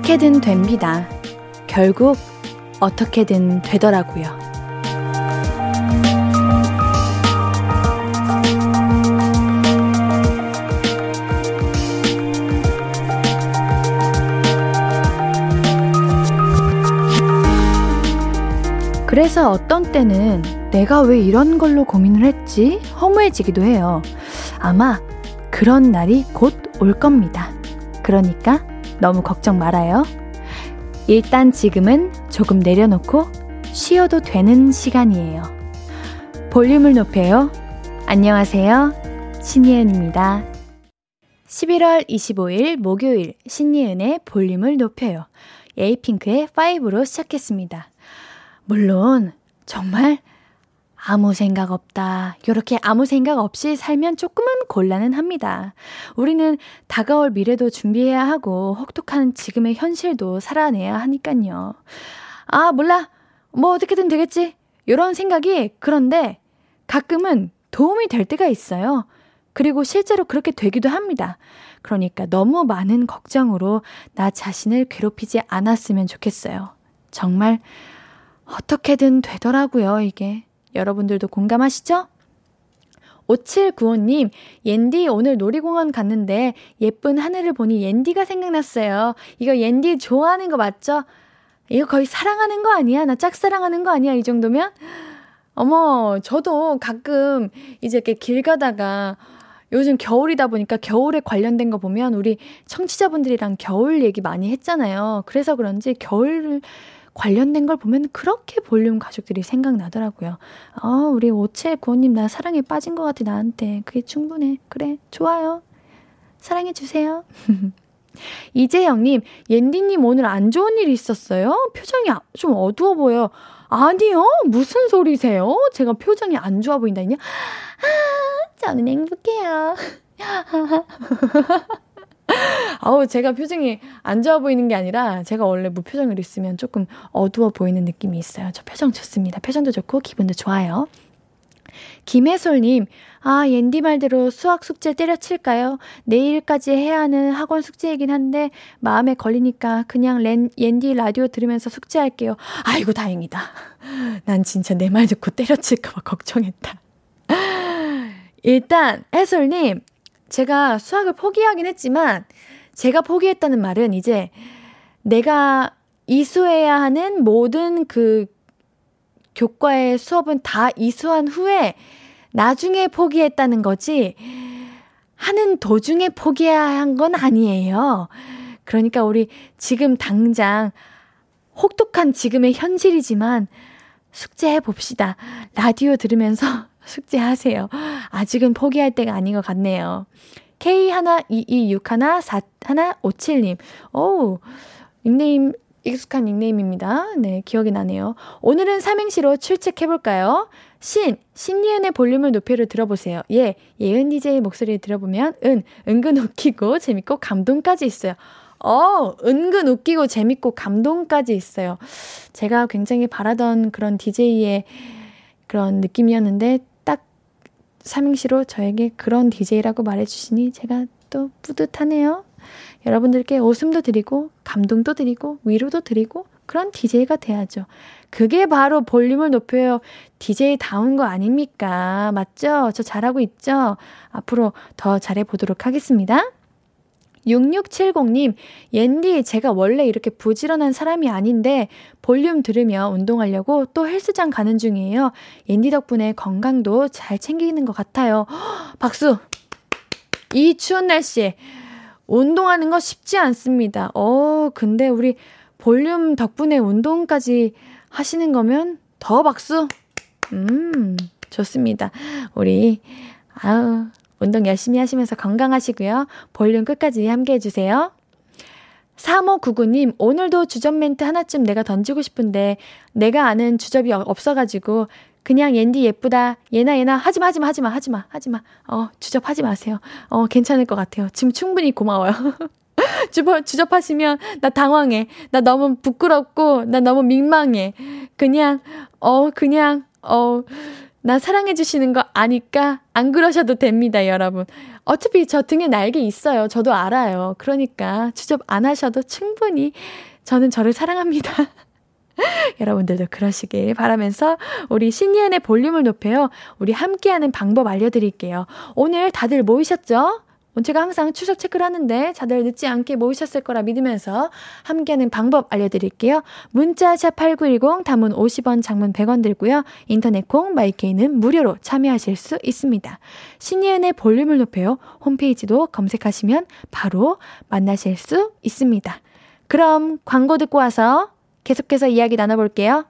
어떻게든 됩니다. 결국 어떻게든 되더라고요. 그래서 어떤 때는 내가 왜 이런 걸로 고민을 했지? 허무해지기도 해요. 아마 그런 날이 곧 올 겁니다. 그러니까 너무 걱정 말아요. 일단 지금은 조금 내려놓고 쉬어도 되는 시간이에요. 볼륨을 높여요. 안녕하세요. 신예은입니다. 11월 25일 목요일 신예은의 볼륨을 높여요. 에이핑크의 5로 시작했습니다. 물론 정말 아무 생각 없다. 이렇게 아무 생각 없이 살면 조금은 곤란은 합니다. 우리는 다가올 미래도 준비해야 하고 혹독한 지금의 현실도 살아내야 하니깐요. 아, 몰라. 뭐 어떻게든 되겠지. 이런 생각이 그런데 가끔은 도움이 될 때가 있어요. 그리고 실제로 그렇게 되기도 합니다. 그러니까 너무 많은 걱정으로 나 자신을 괴롭히지 않았으면 좋겠어요. 정말 어떻게든 되더라고요, 이게. 여러분들도 공감하시죠? 5795님, 옌디 오늘 놀이공원 갔는데 예쁜 하늘을 보니 옌디가 생각났어요. 이거 옌디 좋아하는 거 맞죠? 이거 거의 사랑하는 거 아니야? 나 짝사랑하는 거 아니야? 이 정도면? 어머, 저도 가끔 이제 이렇게 길 가다가 요즘 겨울이다 보니까 겨울에 관련된 거 보면 우리 청취자분들이랑 겨울 얘기 많이 했잖아요. 그래서 그런지 겨울 관련된 걸 보면 그렇게 볼륨 가족들이 생각나더라고요. 어, 우리 오체 구호님 나 사랑에 빠진 것 같아 나한테. 그게 충분해. 그래 좋아요. 사랑해주세요. 이재영님, 옌디님 오늘 안 좋은 일 있었어요? 표정이 아, 좀 어두워 보여. 아니요, 무슨 소리세요? 제가 표정이 안 좋아 보인다니요? 아, 저는 행복해요. 아우, 제가 표정이 안 좋아 보이는 게 아니라 제가 원래 무표정을 있으면 조금 어두워 보이는 느낌이 있어요. 저 표정 좋습니다. 표정도 좋고 기분도 좋아요. 김혜솔님, 아, 옌디 말대로 수학 숙제 때려칠까요? 내일까지 해야 하는 학원 숙제이긴 한데, 마음에 걸리니까 그냥 렌, 옌디 라디오 들으면서 숙제할게요. 아이고, 다행이다. 난 진짜 내 말 듣고 때려칠까봐 걱정했다. 일단, 해솔님, 제가 수학을 포기하긴 했지만 제가 포기했다는 말은 이제 내가 이수해야 하는 모든 그 교과의 수업은 다 이수한 후에 나중에 포기했다는 거지 하는 도중에 포기해야 한건 아니에요. 그러니까 우리 지금 당장 혹독한 지금의 현실이지만 숙제해 봅시다. 라디오 들으면서 숙제하세요. 아직은 포기할 때가 아닌 것 같네요. K12214157님. 오, 닉네임, 익숙한 닉네임입니다. 네, 기억이 나네요. 오늘은 삼행시로 출첵해볼까요? 신, 신예은의 볼륨을 높여를 들어보세요. 예, 예은 DJ 목소리를 들어보면 은, 은근 웃기고 재밌고 감동까지 있어요. 어, 은근 웃기고 재밌고 감동까지 있어요. 제가 굉장히 바라던 그런 DJ의 그런 느낌이었는데 삼행시로 저에게 그런 DJ라고 말해주시니 제가 또 뿌듯하네요. 여러분들께 웃음도 드리고, 감동도 드리고, 위로도 드리고, 그런 DJ가 돼야죠. 그게 바로 볼륨을 높여요. DJ다운 거 아닙니까? 맞죠? 저 잘하고 있죠? 앞으로 더 잘해보도록 하겠습니다. 6670님, 옌디, 제가 원래 이렇게 부지런한 사람이 아닌데, 볼륨 들으며 운동하려고 또 헬스장 가는 중이에요. 옌디 덕분에 건강도 잘 챙기는 것 같아요. 박수! 이 추운 날씨에 운동하는 거 쉽지 않습니다. 어, 근데 우리 볼륨 덕분에 운동까지 하시는 거면 더 박수! 음, 좋습니다. 우리, 아우, 운동 열심히 하시면서 건강하시고요. 볼륨 끝까지 함께 해주세요. 3599님, 오늘도 주접 멘트 하나쯤 내가 던지고 싶은데, 내가 아는 주접이 없어가지고, 그냥 옌디 예쁘다, 예나 예나, 하지마, 하지마, 하지마, 하지마, 하지마. 어, 주접 하지 마세요. 어, 괜찮을 것 같아요. 지금 충분히 고마워요. 주접, 주접하시면 나 당황해. 나 너무 부끄럽고, 나 너무 민망해. 그냥, 어, 그냥, 어, 나 사랑해주시는 거 아니까 안 그러셔도 됩니다, 여러분. 어차피 저 등에 날개 있어요. 저도 알아요. 그러니까 추접 안 하셔도 충분히 저는 저를 사랑합니다. 여러분들도 그러시길 바라면서 우리 신예은의 볼륨을 높여요. 우리 함께하는 방법 알려드릴게요. 오늘 다들 모이셨죠? 제가 항상 추석 체크를 하는데 다들 늦지 않게 모이셨을 거라 믿으면서 함께하는 방법 알려드릴게요. 문자 샵8910 담은 50원 장문 100원 들고요. 인터넷 콩 마이케이는 무료로 참여하실 수 있습니다. 신예은의 볼륨을 높여요. 홈페이지도 검색하시면 바로 만나실 수 있습니다. 그럼 광고 듣고 와서 계속해서 이야기 나눠볼게요.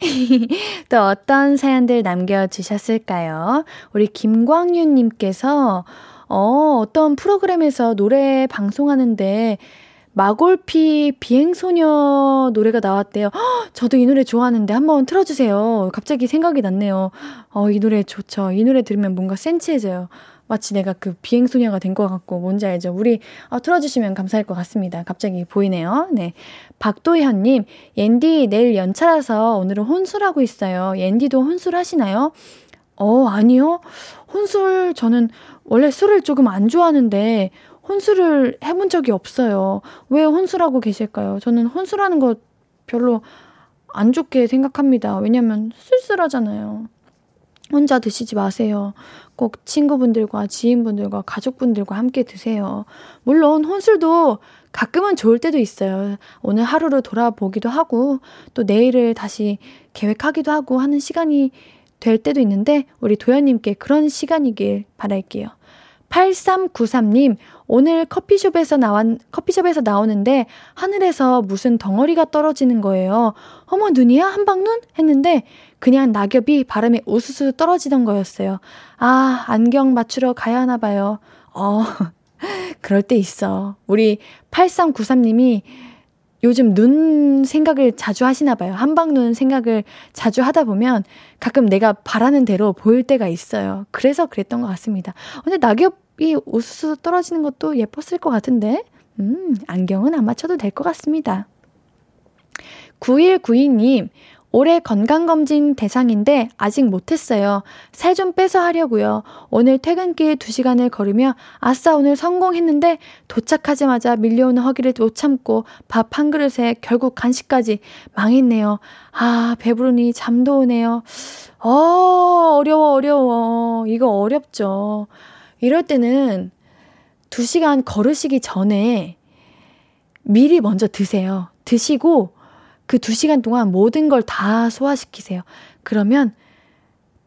또 어떤 사연들 남겨주셨을까요? 우리 김광윤님께서, 어, 어떤 프로그램에서 노래 방송하는데, 마골피 비행소녀 노래가 나왔대요. 허, 저도 이 노래 좋아하는데 한번 틀어주세요. 갑자기 생각이 났네요. 어, 이 노래 좋죠. 이 노래 들으면 뭔가 센치해져요. 마치 내가 그 비행소녀가 된 것 같고, 뭔지 알죠? 우리, 어, 틀어주시면 감사할 것 같습니다. 갑자기 보이네요. 네. 박도현님, 옌디 내일 연차라서 오늘은 혼술하고 있어요. 옌디도 혼술 하시나요? 어, 아니요. 혼술, 저는 원래 술을 조금 안 좋아하는데, 혼술을 해본 적이 없어요. 왜 혼술하고 계실까요? 저는 혼술하는 거 별로 안 좋게 생각합니다. 왜냐면 쓸쓸하잖아요. 혼자 드시지 마세요. 꼭 친구분들과 지인분들과 가족분들과 함께 드세요. 물론 혼술도 가끔은 좋을 때도 있어요. 오늘 하루를 돌아보기도 하고 또 내일을 다시 계획하기도 하고 하는 시간이 될 때도 있는데 우리 도현님께 그런 시간이길 바랄게요. 8393님, 오늘 커피숍에서 나왔, 커피숍에서 나오는데 하늘에서 무슨 덩어리가 떨어지는 거예요. 어머, 눈이야? 한방눈? 했는데 그냥 낙엽이 바람에 우수수 떨어지던 거였어요. 아, 안경 맞추러 가야 하나 봐요. 어, 그럴 때 있어. 우리 8393님이 요즘 눈 생각을 자주 하시나 봐요. 한방 눈 생각을 자주 하다 보면 가끔 내가 바라는 대로 보일 때가 있어요. 그래서 그랬던 것 같습니다. 근데 낙엽이 우수수 떨어지는 것도 예뻤을 것 같은데, 음, 안경은 안 맞춰도 될 것 같습니다. 9192님, 올해 건강검진 대상인데 아직 못했어요. 살 좀 빼서 하려고요. 오늘 퇴근길 2시간을 걸으며 아싸 오늘 성공했는데 도착하자마자 밀려오는 허기를 못 참고 밥 한 그릇에 결국 간식까지 망했네요. 아 배부르니 잠도 오네요. 어 어려워 어려워. 이거 어렵죠. 이럴 때는 2시간 걸으시기 전에 미리 먼저 드세요. 드시고 그 두 시간 동안 모든 걸 다 소화시키세요. 그러면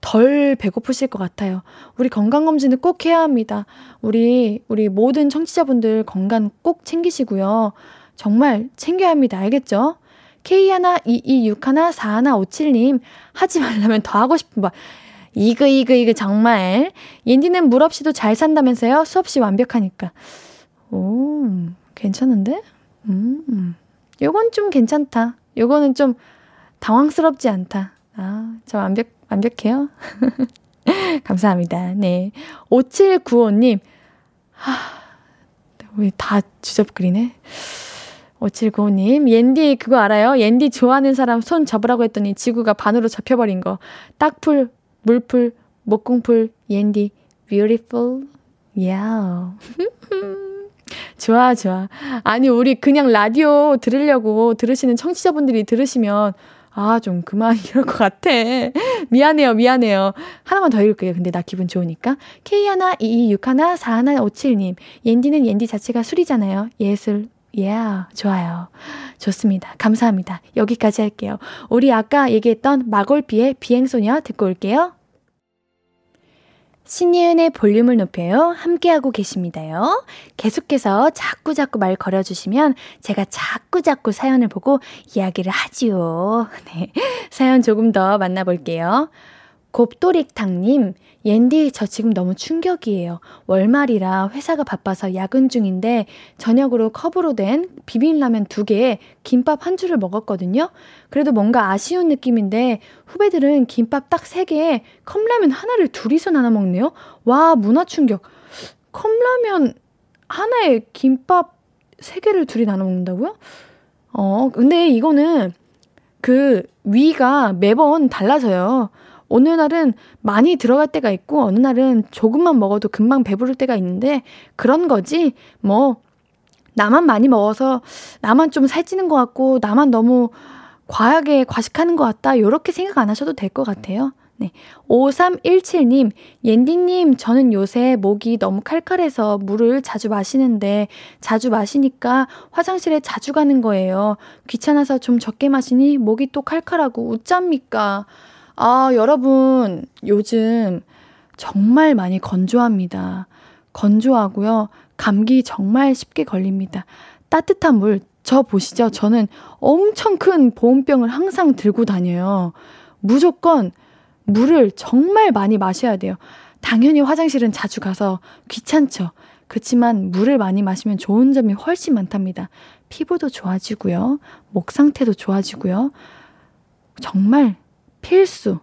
덜 배고프실 것 같아요. 우리 건강검진을 꼭 해야 합니다. 우리, 우리 모든 청취자분들 건강 꼭 챙기시고요. 정말 챙겨야 합니다. 알겠죠? K122614157님, 하지 말라면 더 하고 싶은 말. 이그, 이그, 이그, 정말. 옌디는 물 없이도 잘 산다면서요? 수없이 완벽하니까. 오, 괜찮은데? 음, 요건 좀 괜찮다. 요거는 좀 당황스럽지 않다. 아, 저 완벽, 완벽해요? 감사합니다. 네. 5795님, 하, 왜다 주접그리네? 5795님, 옌디 그거 알아요? 옌디 좋아하는 사람 손 접으라고 했더니 지구가 반으로 접혀버린 거. 딱풀, 물풀, 목공풀, 옌디, beautiful. Yeah. 좋아, 좋아. 아니, 우리 그냥 라디오 들으려고 들으시는 청취자분들이 들으시면, 아, 좀 그만 이럴 것 같아. 미안해요, 미안해요. 하나만 더 읽을게요. 근데 나 기분 좋으니까. K122614157님. 옌디는 옌디 자체가 술이잖아요. 예술. 예, yeah, 좋아요. 좋습니다. 감사합니다. 여기까지 할게요. 우리 아까 얘기했던 마골비의 비행소녀 듣고 올게요. 신예은의 볼륨을 높여요. 함께하고 계십니다요. 계속해서 자꾸자꾸 말 걸어주시면 제가 자꾸자꾸 사연을 보고 이야기를 하지요. 네. 사연 조금 더 만나볼게요. 곱도릭탕님, 옌디, 저 지금 너무 충격이에요. 월말이라 회사가 바빠서 야근 중인데, 저녁으로 컵으로 된 비빔라면 두 개에 김밥 한 줄을 먹었거든요? 그래도 뭔가 아쉬운 느낌인데, 후배들은 김밥 딱 세 개에 컵라면 하나를 둘이서 나눠 먹네요? 와, 문화 충격. 컵라면 하나에 김밥 세 개를 둘이 나눠 먹는다고요? 어, 근데 이거는 그 위가 매번 달라져요. 어느 날은 많이 들어갈 때가 있고 어느 날은 조금만 먹어도 금방 배부를 때가 있는데 그런 거지 뭐 나만 많이 먹어서 나만 좀 살찌는 것 같고 나만 너무 과하게 과식하는 것 같다 요렇게 생각 안 하셔도 될 것 같아요. 네. 5317님, 옌디님, 저는 요새 목이 너무 칼칼해서 물을 자주 마시는데, 자주 마시니까 화장실에 자주 가는 거예요. 귀찮아서 좀 적게 마시니 목이 또 칼칼하고 웃잡니까? 아, 여러분, 요즘 정말 많이 건조합니다. 건조하고요. 감기 정말 쉽게 걸립니다. 따뜻한 물, 저 보시죠. 저는 엄청 큰 보온병을 항상 들고 다녀요. 무조건 물을 정말 많이 마셔야 돼요. 당연히 화장실은 자주 가서 귀찮죠. 그렇지만 물을 많이 마시면 좋은 점이 훨씬 많답니다. 피부도 좋아지고요. 목 상태도 좋아지고요. 정말 필수.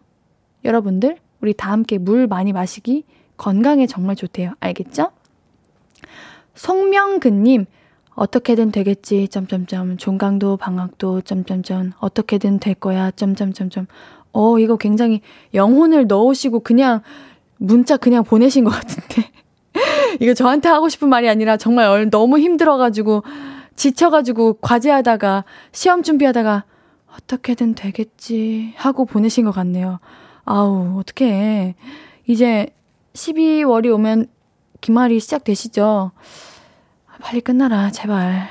여러분들, 우리 다 함께 물 많이 마시기 건강에 정말 좋대요. 알겠죠? 송명근님, 어떻게든 되겠지, 점점점, 종강도, 방학도, 점점점, 어떻게든 될 거야, 점점점점. 어, 이거 굉장히 영혼을 넣으시고 그냥 문자 그냥 보내신 것 같은데. 이거 저한테 하고 싶은 말이 아니라 정말 너무 힘들어가지고, 지쳐가지고 과제하다가, 시험 준비하다가, 어떻게든 되겠지 하고 보내신 것 같네요. 아우, 어떡해. 이제 12월이 오면 기말이 시작되시죠? 빨리 끝나라, 제발.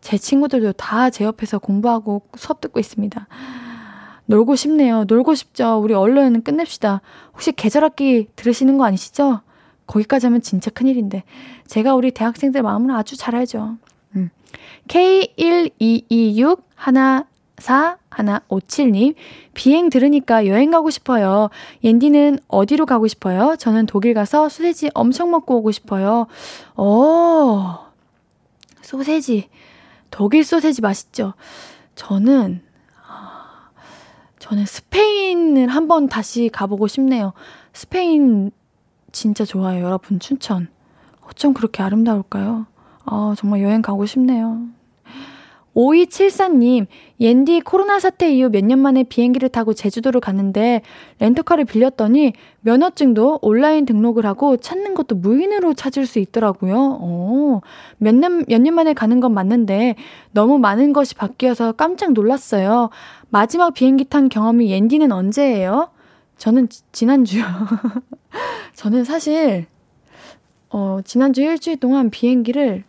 제 친구들도 다 제 옆에서 공부하고 수업 듣고 있습니다. 놀고 싶네요. 놀고 싶죠. 우리 얼른 끝냅시다. 혹시 계절학기 들으시는 거 아니시죠? 거기까지 하면 진짜 큰일인데. 제가 우리 대학생들 마음을 아주 잘 알죠. 음. K1226 하나 4 하나 57님 비행 들으니까 여행 가고 싶어요. 옌디는 어디로 가고 싶어요? 저는 독일 가서 소세지 엄청 먹고 오고 싶어요. 어 소세지 독일 소세지 맛있죠. 저는 저는 스페인을 한번 다시 가보고 싶네요. 스페인 진짜 좋아요. 여러분 추천. 어쩜 그렇게 아름다울까요? 아, 정말 여행 가고 싶네요. 5274님, 옌디 코로나 사태 이후 몇 년 만에 비행기를 타고 제주도를 갔는데 렌터카를 빌렸더니 면허증도 온라인 등록을 하고 찾는 것도 무인으로 찾을 수 있더라고요. 어, 몇 년, 몇 년 만에 가는 건 맞는데 너무 많은 것이 바뀌어서 깜짝 놀랐어요. 마지막 비행기 탄 경험이 옌디는 언제예요? 저는 지, 지난주요. 저는 사실, 어, 지난주 일주일 동안 비행기를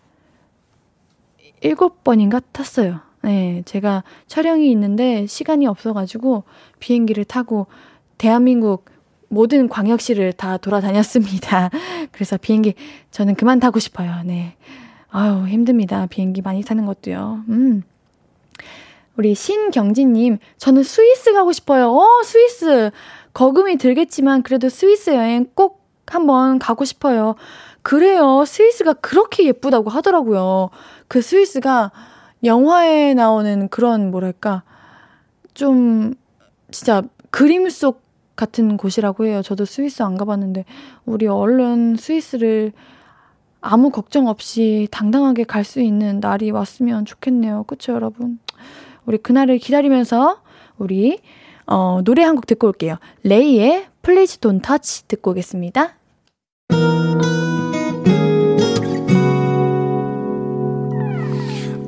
일곱 번인가 탔어요. 네, 제가 촬영이 있는데 시간이 없어가지고 비행기를 타고 대한민국 모든 광역시를 다 돌아다녔습니다. 그래서 비행기 저는 그만 타고 싶어요. 네. 아유, 힘듭니다. 비행기 많이 타는 것도요. 음. 우리 신경진님, 저는 스위스 가고 싶어요. 어, 스위스. 거금이 들겠지만 그래도 스위스 여행 꼭 한번 가고 싶어요. 그래요. 스위스가 그렇게 예쁘다고 하더라고요. 그 스위스가 영화에 나오는 그런 뭐랄까 좀 진짜 그림 속 같은 곳이라고 해요. 저도 스위스 안 가봤는데 우리 얼른 스위스를 아무 걱정 없이 당당하게 갈 수 있는 날이 왔으면 좋겠네요. 그쵸 여러분? 우리 그날을 기다리면서 우리 어, 노래 한 곡 듣고 올게요. 레이의 Please Don't Touch 듣고 오겠습니다.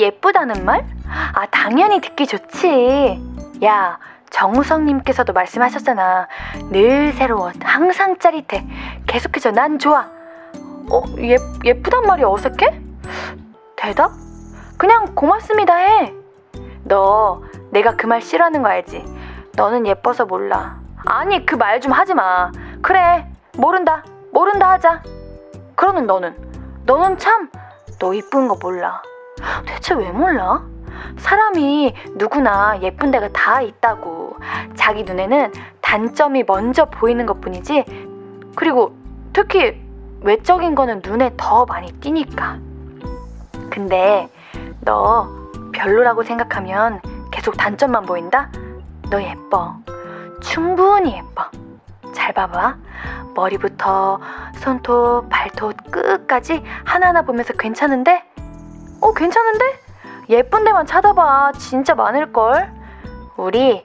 예쁘다는 말? 아, 당연히 듣기 좋지. 야, 정우성님께서도 말씀하셨잖아. 늘 새로워. 항상 짜릿해. 계속해줘. 난 좋아. 어, 예, 예쁘단 말이 어색해? 대답? 그냥 고맙습니다 해. 너, 내가 그 말 싫어하는 거 알지? 너는 예뻐서 몰라. 아니, 그 말 좀 하지 마. 그래, 모른다. 모른다 하자. 그러는 너는? 너는 참, 너 이쁜 거 몰라. 대체 왜 몰라? 사람이 누구나 예쁜 데가 다 있다고. 자기 눈에는 단점이 먼저 보이는 것 뿐이지. 그리고 특히 외적인 거는 눈에 더 많이 띄니까. 근데 너 별로라고 생각하면 계속 단점만 보인다? 너 예뻐. 충분히 예뻐. 잘 봐봐. 머리부터 손톱, 발톱 끝까지 하나하나 보면서 괜찮은데? 어, 괜찮은데? 예쁜 데만 찾아봐. 진짜 많을걸? 우리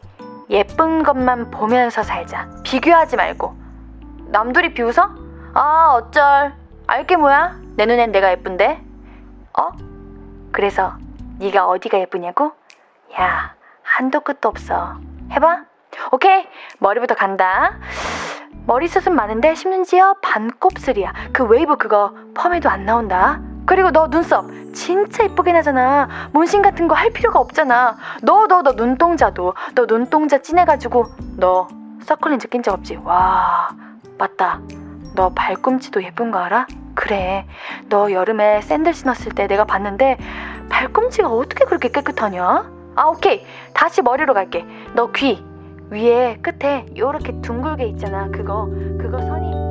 예쁜 것만 보면서 살자. 비교하지 말고. 남들이 비웃어? 아, 어쩔. 알게 뭐야? 내 눈엔 내가 예쁜데? 어? 그래서 네가 어디가 예쁘냐고? 야, 한도 끝도 없어. 해봐. 오케이. 머리부터 간다. 머리숱은 많은데 심지어 반곱슬이야. 그 웨이브 그거 펌에도 안 나온다. 그리고 너 눈썹 진짜 이쁘긴 하잖아. 문신 같은 거 할 필요가 없잖아. 너, 너, 너 눈동자도. 너 눈동자 진해가지고 너 서클렌즈 낀 적 없지? 와, 맞다. 너 발꿈치도 예쁜 거 알아? 그래. 너 여름에 샌들 신었을 때 내가 봤는데 발꿈치가 어떻게 그렇게 깨끗하냐? 아, 오케이. 다시 머리로 갈게. 너 귀. 위에 끝에 요렇게 둥글게 있잖아. 그거, 그거 선이.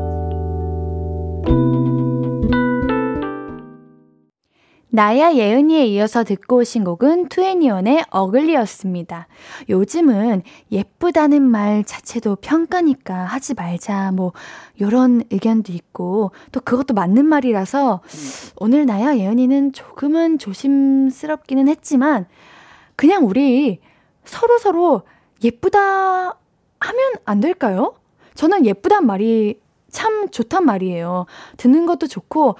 나야 예은이에 이어서 듣고 오신 곡은 투애니원의 어글리였습니다. 요즘은 예쁘다는 말 자체도 평가니까 하지 말자 뭐 요런 의견도 있고 또 그것도 맞는 말이라서 오늘 나야 예은이는 조금은 조심스럽기는 했지만 그냥 우리 서로 서로 예쁘다 하면 안 될까요? 저는 예쁘단 말이 참 좋단 말이에요. 듣는 것도 좋고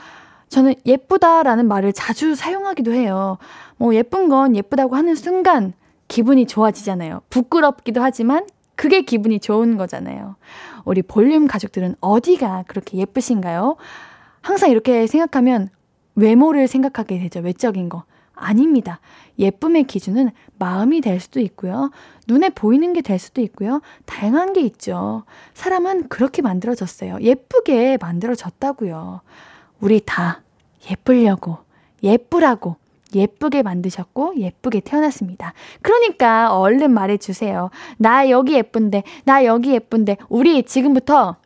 저는 예쁘다라는 말을 자주 사용하기도 해요. 뭐 예쁜 건 예쁘다고 하는 순간 기분이 좋아지잖아요. 부끄럽기도 하지만 그게 기분이 좋은 거잖아요. 우리 볼륨 가족들은 어디가 그렇게 예쁘신가요? 항상 이렇게 생각하면 외모를 생각하게 되죠. 외적인 거. 아닙니다. 예쁨의 기준은 마음이 될 수도 있고요. 눈에 보이는 게 될 수도 있고요. 다양한 게 있죠. 사람은 그렇게 만들어졌어요. 예쁘게 만들어졌다고요. 우리 다 예쁘려고, 예쁘라고, 예쁘게 만드셨고, 예쁘게 태어났습니다. 그러니까 얼른 말해주세요. 나 여기 예쁜데, 나 여기 예쁜데, 우리 지금부터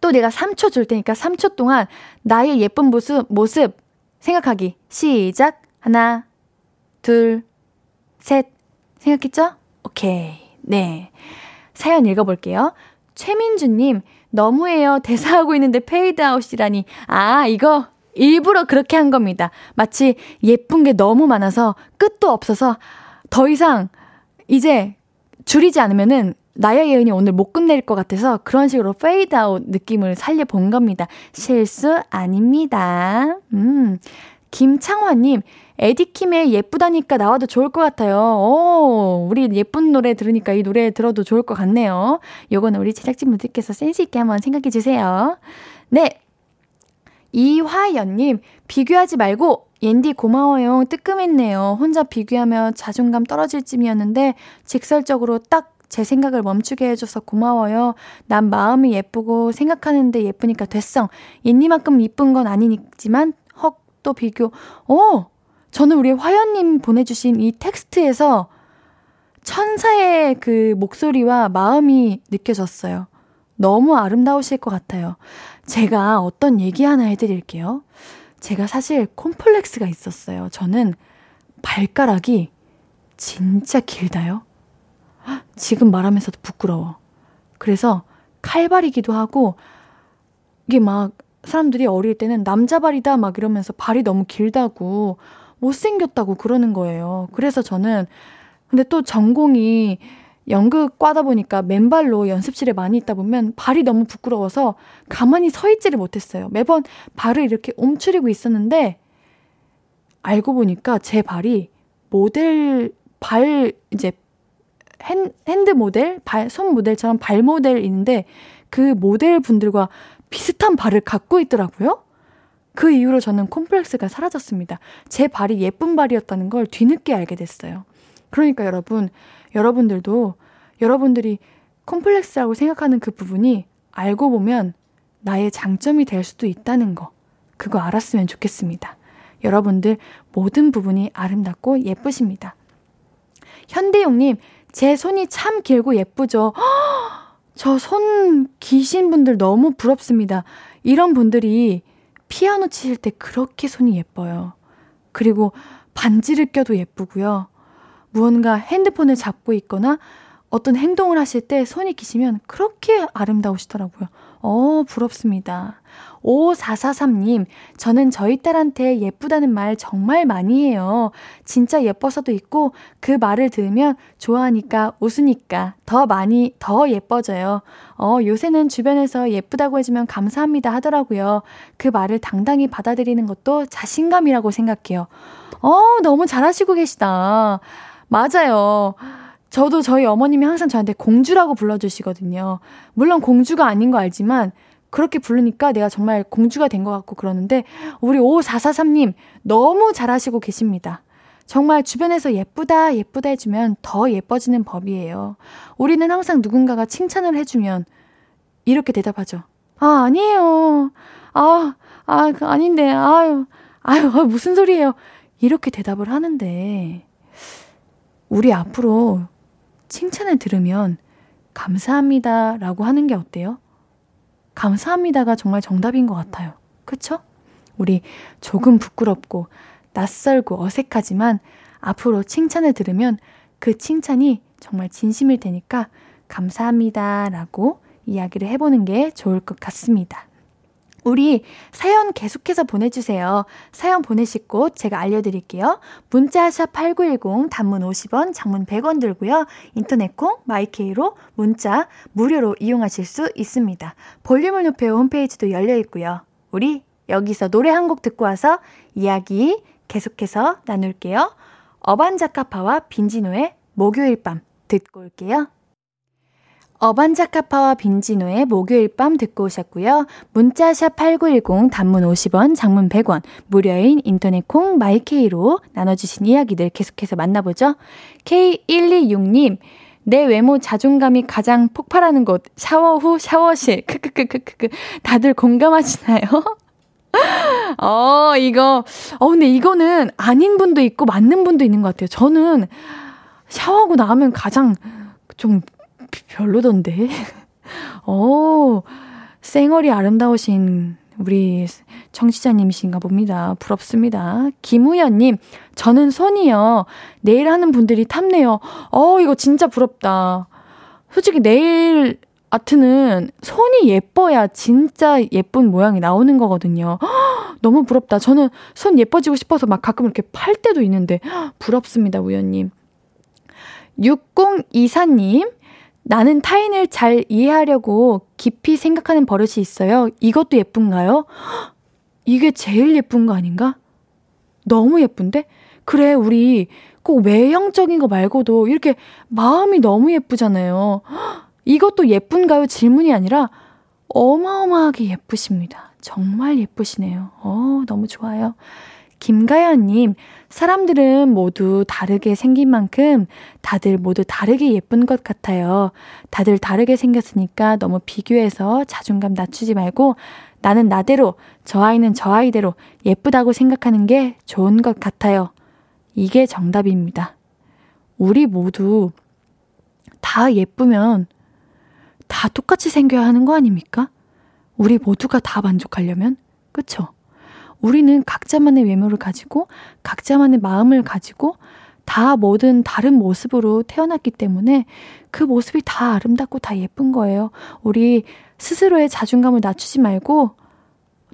또 내가 3초 줄 테니까 3초 동안 나의 예쁜 모습, 모습 생각하기. 시작. 하나, 둘, 셋. 생각했죠? 오케이. 네. 사연 읽어볼게요. 최민주님, 너무해요. 대사하고 있는데 페이드아웃이라니. 아, 이거 일부러 그렇게 한 겁니다. 마치 예쁜 게 너무 많아서 끝도 없어서 더 이상 이제 줄이지 않으면은 나야 예은이 오늘 못 끝낼 것 같아서 그런 식으로 페이드아웃 느낌을 살려본 겁니다. 실수 아닙니다. 음. 김창화님, 에디킴의 예쁘다니까 나와도 좋을 것 같아요. 오, 우리 예쁜 노래 들으니까 이 노래 들어도 좋을 것 같네요. 요거는 우리 제작진분들께서 센스있게 한번 생각해 주세요. 네. 이화연님, 비교하지 말고, 옌디 고마워요. 뜨끔했네요. 혼자 비교하며 자존감 떨어질 쯤이었는데, 직설적으로 딱 제 생각을 멈추게 해줘서 고마워요. 난 마음이 예쁘고 생각하는데 예쁘니까 됐어. 옌디만큼 이쁜 건 아니지만, 헉, 또 비교. 어! 저는 우리 화연님 보내주신 이 텍스트에서 천사의 그 목소리와 마음이 느껴졌어요. 너무 아름다우실 것 같아요. 제가 어떤 얘기 하나 해드릴게요. 제가 사실 콤플렉스가 있었어요. 저는 발가락이 진짜 길다요. 지금 말하면서도 부끄러워. 그래서 칼발이기도 하고, 이게 막 사람들이 어릴 때는 남자 발이다 막 이러면서 발이 너무 길다고 못생겼다고 그러는 거예요. 그래서 저는 근데 또 전공이 연극 과다 보니까 맨발로 연습실에 많이 있다 보면 발이 너무 부끄러워서 가만히 서 있지를 못했어요. 매번 발을 이렇게 옴츠리고 있었는데 알고 보니까 제 발이 모델 발 이제 핸, 핸드 모델, 발, 손 모델처럼 발 모델인데 그 모델 분들과 비슷한 발을 갖고 있더라고요. 그 이후로 저는 콤플렉스가 사라졌습니다. 제 발이 예쁜 발이었다는 걸 뒤늦게 알게 됐어요. 그러니까 여러분, 여러분들도 여러분들이 콤플렉스라고 생각하는 그 부분이 알고 보면 나의 장점이 될 수도 있다는 거. 그거 알았으면 좋겠습니다. 여러분들 모든 부분이 아름답고 예쁘십니다. 현대용님, 제 손이 참 길고 예쁘죠? 저 손 기신 분들 너무 부럽습니다. 이런 분들이 피아노 치실 때 그렇게 손이 예뻐요. 그리고 반지를 껴도 예쁘고요. 무언가 핸드폰을 잡고 있거나 어떤 행동을 하실 때 손이 기시면 그렇게 아름다우시더라고요. 어, 부럽습니다. 5443님, 저는 저희 딸한테 예쁘다는 말 정말 많이 해요. 진짜 예뻐서도 있고, 그 말을 들으면 좋아하니까, 웃으니까 더 많이, 더 예뻐져요. 어, 요새는 주변에서 예쁘다고 해주면 감사합니다 하더라고요. 그 말을 당당히 받아들이는 것도 자신감이라고 생각해요. 어, 너무 잘하시고 계시다. 맞아요. 저도 저희 어머님이 항상 저한테 공주라고 불러주시거든요. 물론 공주가 아닌 거 알지만 그렇게 부르니까 내가 정말 공주가 된 것 같고 그러는데 우리 5443님 너무 잘하시고 계십니다. 정말 주변에서 예쁘다, 예쁘다 해주면 더 예뻐지는 법이에요. 우리는 항상 누군가가 칭찬을 해주면 이렇게 대답하죠. 아, 아니에요. 아, 아, 그 아닌데, 아유, 아유, 무슨 소리예요. 이렇게 대답을 하는데, 우리 앞으로 칭찬을 들으면 감사합니다 라고 하는 게 어때요? 감사합니다가 정말 정답인 것 같아요. 그쵸? 우리 조금 부끄럽고 낯설고 어색하지만 앞으로 칭찬을 들으면 그 칭찬이 정말 진심일 테니까 감사합니다 라고 이야기를 해보는 게 좋을 것 같습니다. 우리 사연 계속해서 보내주세요. 사연 보내실 곳 제가 알려드릴게요. 문자샵 8910 단문 50원, 장문 100원 들고요. 인터넷 콩, 마이케이로 문자 무료로 이용하실 수 있습니다. 볼륨을 높여 홈페이지도 열려 있고요. 우리 여기서 노래 한 곡 듣고 와서 이야기 계속해서 나눌게요. 어반자카파와 빈지노의 목요일 밤 듣고 올게요. 어반자카파와 빈지노의 목요일 밤 듣고 오셨고요. 문자샵 8910 단문 50원, 장문 100원, 무료인 인터넷 콩 마이케이로 나눠주신 이야기들 계속해서 만나보죠. K126님, 내 외모 자존감이 가장 폭발하는 곳, 샤워 후 샤워실. 크크크크크. 다들 공감하시나요? 어, 이거, 어, 근데 이거는 아닌 분도 있고 맞는 분도 있는 것 같아요. 저는 샤워하고 나면 가장 좀 별로던데. 오, 쌩얼이 아름다우신 우리 청취자님이신가 봅니다. 부럽습니다. 김우연님, 저는 손이요. 네일 하는 분들이 탐내요. 어, 이거 진짜 부럽다. 솔직히 네일 아트는 손이 예뻐야 진짜 예쁜 모양이 나오는 거거든요. 허, 너무 부럽다. 저는 손 예뻐지고 싶어서 막 가끔 이렇게 팔 때도 있는데, 허, 부럽습니다, 우연님. 6024님, 나는 타인을 잘 이해하려고 깊이 생각하는 버릇이 있어요. 이것도 예쁜가요? 이게 제일 예쁜 거 아닌가? 너무 예쁜데? 그래, 우리 꼭 외형적인 거 말고도 이렇게 마음이 너무 예쁘잖아요. 이것도 예쁜가요? 질문이 아니라 어마어마하게 예쁘십니다. 정말 예쁘시네요. 어, 너무 좋아요. 김가연님, 사람들은 모두 다르게 생긴 만큼 다들 모두 다르게 예쁜 것 같아요. 다들 다르게 생겼으니까 너무 비교해서 자존감 낮추지 말고 나는 나대로, 저 아이는 저 아이대로 예쁘다고 생각하는 게 좋은 것 같아요. 이게 정답입니다. 우리 모두 다 예쁘면 다 똑같이 생겨야 하는 거 아닙니까? 우리 모두가 다 만족하려면? 그쵸? 우리는 각자만의 외모를 가지고 각자만의 마음을 가지고 다 뭐든 다른 모습으로 태어났기 때문에 그 모습이 다 아름답고 다 예쁜 거예요. 우리 스스로의 자존감을 낮추지 말고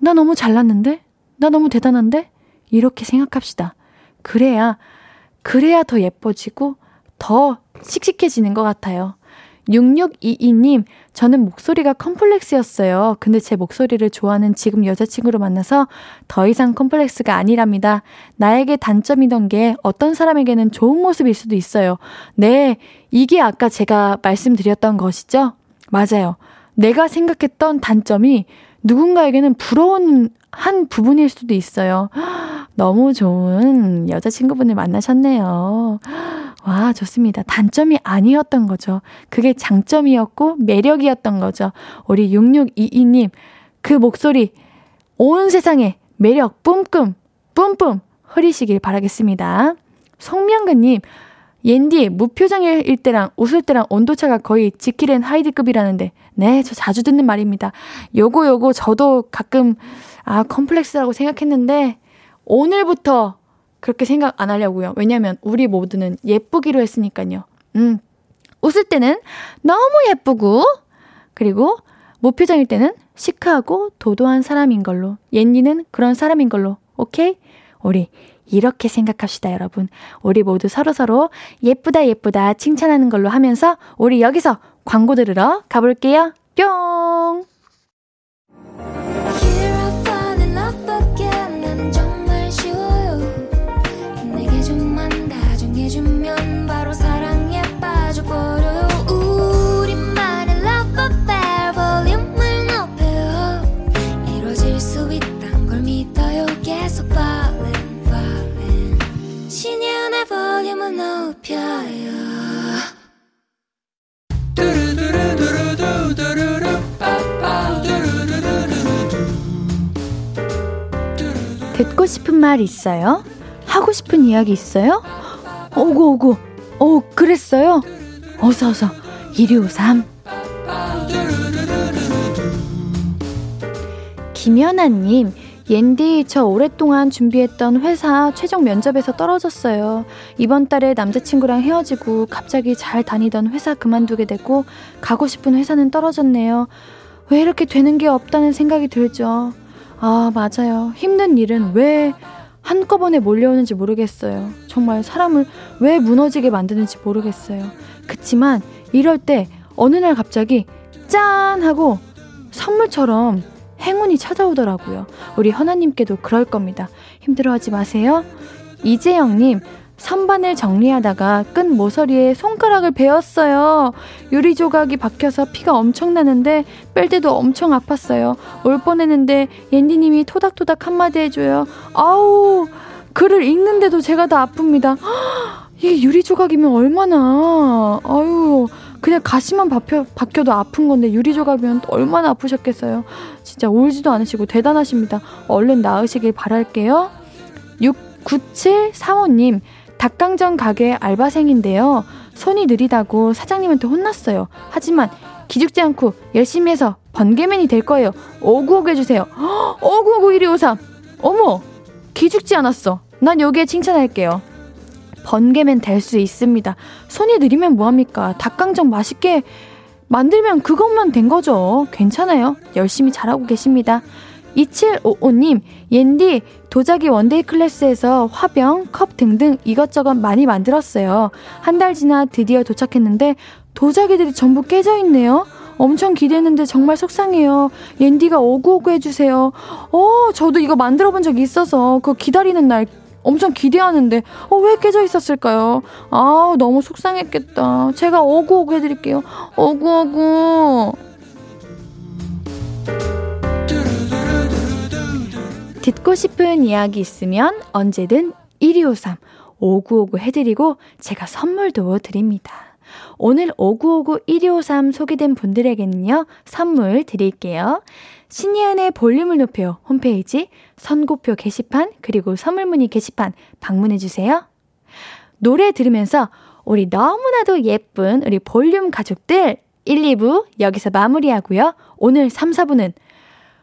나 너무 잘났는데? 나 너무 대단한데? 이렇게 생각합시다. 그래야, 그래야 더 예뻐지고 더 씩씩해지는 것 같아요. 6622님, 저는 목소리가 컴플렉스였어요. 근데 제 목소리를 좋아하는 지금 여자친구를 만나서 더 이상 컴플렉스가 아니랍니다. 나에게 단점이던 게 어떤 사람에게는 좋은 모습일 수도 있어요. 네, 이게 아까 제가 말씀드렸던 것이죠? 맞아요. 내가 생각했던 단점이 누군가에게는 부러운 한 부분일 수도 있어요. 너무 좋은 여자친구분을 만나셨네요. 와, 좋습니다. 단점이 아니었던 거죠. 그게 장점이었고 매력이었던 거죠. 우리 6622님, 그 목소리 온 세상에 매력 뿜뿜, 뿜뿜 흐리시길 바라겠습니다. 송명근님, 옌디, 무표정일 때랑 웃을 때랑 온도차가 거의 지킬앤 하이드급이라는데, 네, 저 자주 듣는 말입니다. 요거, 요거, 저도 가끔, 아, 컴플렉스라고 생각했는데, 오늘부터 그렇게 생각 안 하려고요. 왜냐면 우리 모두는 예쁘기로 했으니까요. 음. 웃을 때는 너무 예쁘고, 그리고 무표정일 때는 시크하고 도도한 사람인 걸로. 옌니는 그런 사람인 걸로. 오케이? 우리 이렇게 생각합시다, 여러분. 우리 모두 서로서로 예쁘다, 예쁘다 칭찬하는 걸로 하면서 우리 여기서 광고 들으러 가볼게요. 뿅! 듣고 싶은 말 있어요? 하고 싶은 이야기 있어요? 오구 오구 오 그랬어요? 어서 어서 1253 김연아님 옌디, 저 오랫동안 준비했던 회사 최종 면접에서 떨어졌어요. 이번 달에 남자친구랑 헤어지고 갑자기 잘 다니던 회사 그만두게 되고 가고 싶은 회사는 떨어졌네요. 왜 이렇게 되는 게 없다는 생각이 들죠. 아, 맞아요. 힘든 일은 왜 한꺼번에 몰려오는지 모르겠어요. 정말 사람을 왜 무너지게 만드는지 모르겠어요. 그치만 이럴 때 어느 날 갑자기 짠! 하고 선물처럼 행운이 찾아오더라고요. 우리 현아님께도 그럴 겁니다. 힘들어하지 마세요. 이재영님, 선반을 정리하다가 끈 모서리에 손가락을 베었어요. 유리 조각이 박혀서 피가 엄청 나는데 뺄 때도 엄청 아팠어요. 올 뻔했는데 옌디님이 토닥토닥 한마디 해줘요. 아우 글을 읽는데도 제가 다 아픕니다. 이게 유리 조각이면 얼마나 아유 그냥 가시만 박혀, 박혀도 아픈 건데 유리 조각이면 얼마나 아프셨겠어요. 진짜 울지도 않으시고 대단하십니다. 얼른 나으시길 바랄게요. 69735님 닭강정 가게 알바생인데요. 손이 느리다고 사장님한테 혼났어요. 하지만 기죽지 않고 열심히 해서 번개맨이 될 거예요. 오구오구 해주세요. 오구오구 1253. 어머! 기죽지 않았어. 난 여기에 칭찬할게요. 번개맨 될 수 있습니다. 손이 느리면 뭐합니까? 닭강정 맛있게 만들면 그것만 된 거죠. 괜찮아요. 열심히 잘하고 계십니다. 2755님, 옌디, 도자기 one-day class에서 화병, 컵 등등 이것저것 많이 만들었어요. 한 달 지나 드디어 도착했는데 도자기들이 전부 깨져 있네요. 엄청 기대했는데 정말 속상해요. 옌디가 오구오구 해주세요. 어, 저도 이거 만들어 본 적이 있어서 그 기다리는 날 엄청 기대하는데 어, 왜 깨져 있었을까요? 아, 너무 속상했겠다. 제가 오구오구 해드릴게요. 오구오구. 듣고 싶은 이야기 있으면 언제든 1253 5959 해드리고 제가 선물도 드립니다. 오늘 5959 1253 소개된 분들에게는요, 선물 드릴게요. 신예은의 볼륨을 높여 홈페이지 선고표 게시판 그리고 선물문의 게시판 방문해주세요. 노래 들으면서 우리 너무나도 예쁜 우리 볼륨 가족들 1, 2부 여기서 마무리하고요. 오늘 3, 4부는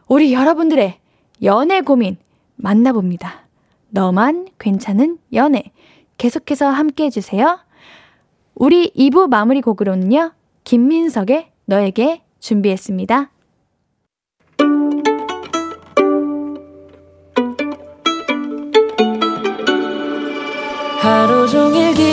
우리 여러분들의 연애 고민 만나봅니다. 너만 괜찮은 연애. 계속해서 함께 해주세요. 우리 2부 마무리 곡으로는요, 김민석의 너에게 준비했습니다. 하루 종일 기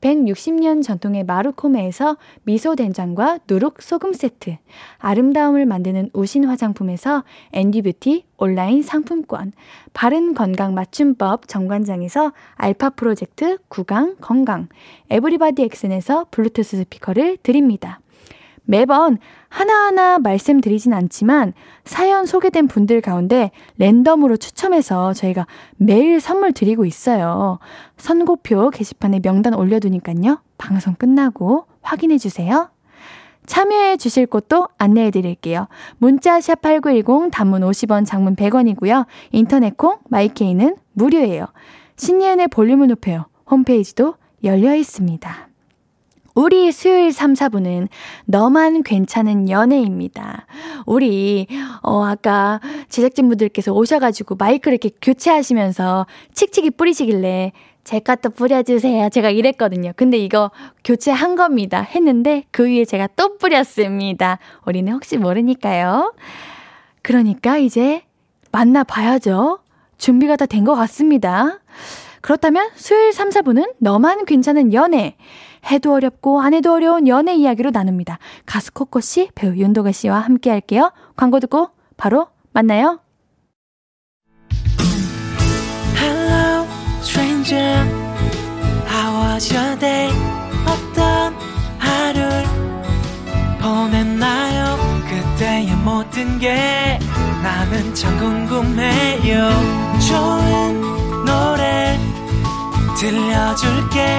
160년 전통의 마루코메에서 미소 된장과 누룩 소금 세트, 아름다움을 만드는 우신 화장품에서 앤디뷰티 온라인 상품권, 바른 건강 맞춤법 정관장에서 알파 프로젝트 구강 건강, 에브리바디 엑센에서 블루투스 스피커를 드립니다. 매번 하나하나 말씀드리진 않지만 사연 소개된 분들 가운데 랜덤으로 추첨해서 저희가 매일 선물 드리고 있어요. 선고표 게시판에 명단 올려두니까요. 방송 끝나고 확인해 주세요. 참여해 주실 곳도 안내해 드릴게요. 문자 샵8910 단문 50원 장문 100원이고요. 인터넷 콩 마이케이는 무료예요. 신예은의 볼륨을 높여요. 홈페이지도 열려 있습니다. 우리 수요일 3, 4부는 너만 괜찮은 연애입니다. 우리, 어, 아까 제작진분들께서 오셔가지고 마이크를 이렇게 교체하시면서 칙칙이 뿌리시길래 제 것도 뿌려주세요. 제가 이랬거든요. 근데 이거 교체한 겁니다. 했는데 그 위에 제가 또 뿌렸습니다. 우리는 혹시 모르니까요. 그러니까 이제 만나봐야죠. 준비가 다 된 것 같습니다. 그렇다면 수요일 3, 4부는 너만 괜찮은 연애. 해도 어렵고 안 해도 어려운 연애 이야기로 나눕니다. 가수 코코 씨, 배우 윤도가 씨와 함께 할게요. 광고 듣고 바로 만나요. Hello, stranger. How was your day? 어떤 하루를 보냈나요? 그때의 모든 게 나는 참 궁금해요. 좋은 노래 들려줄게.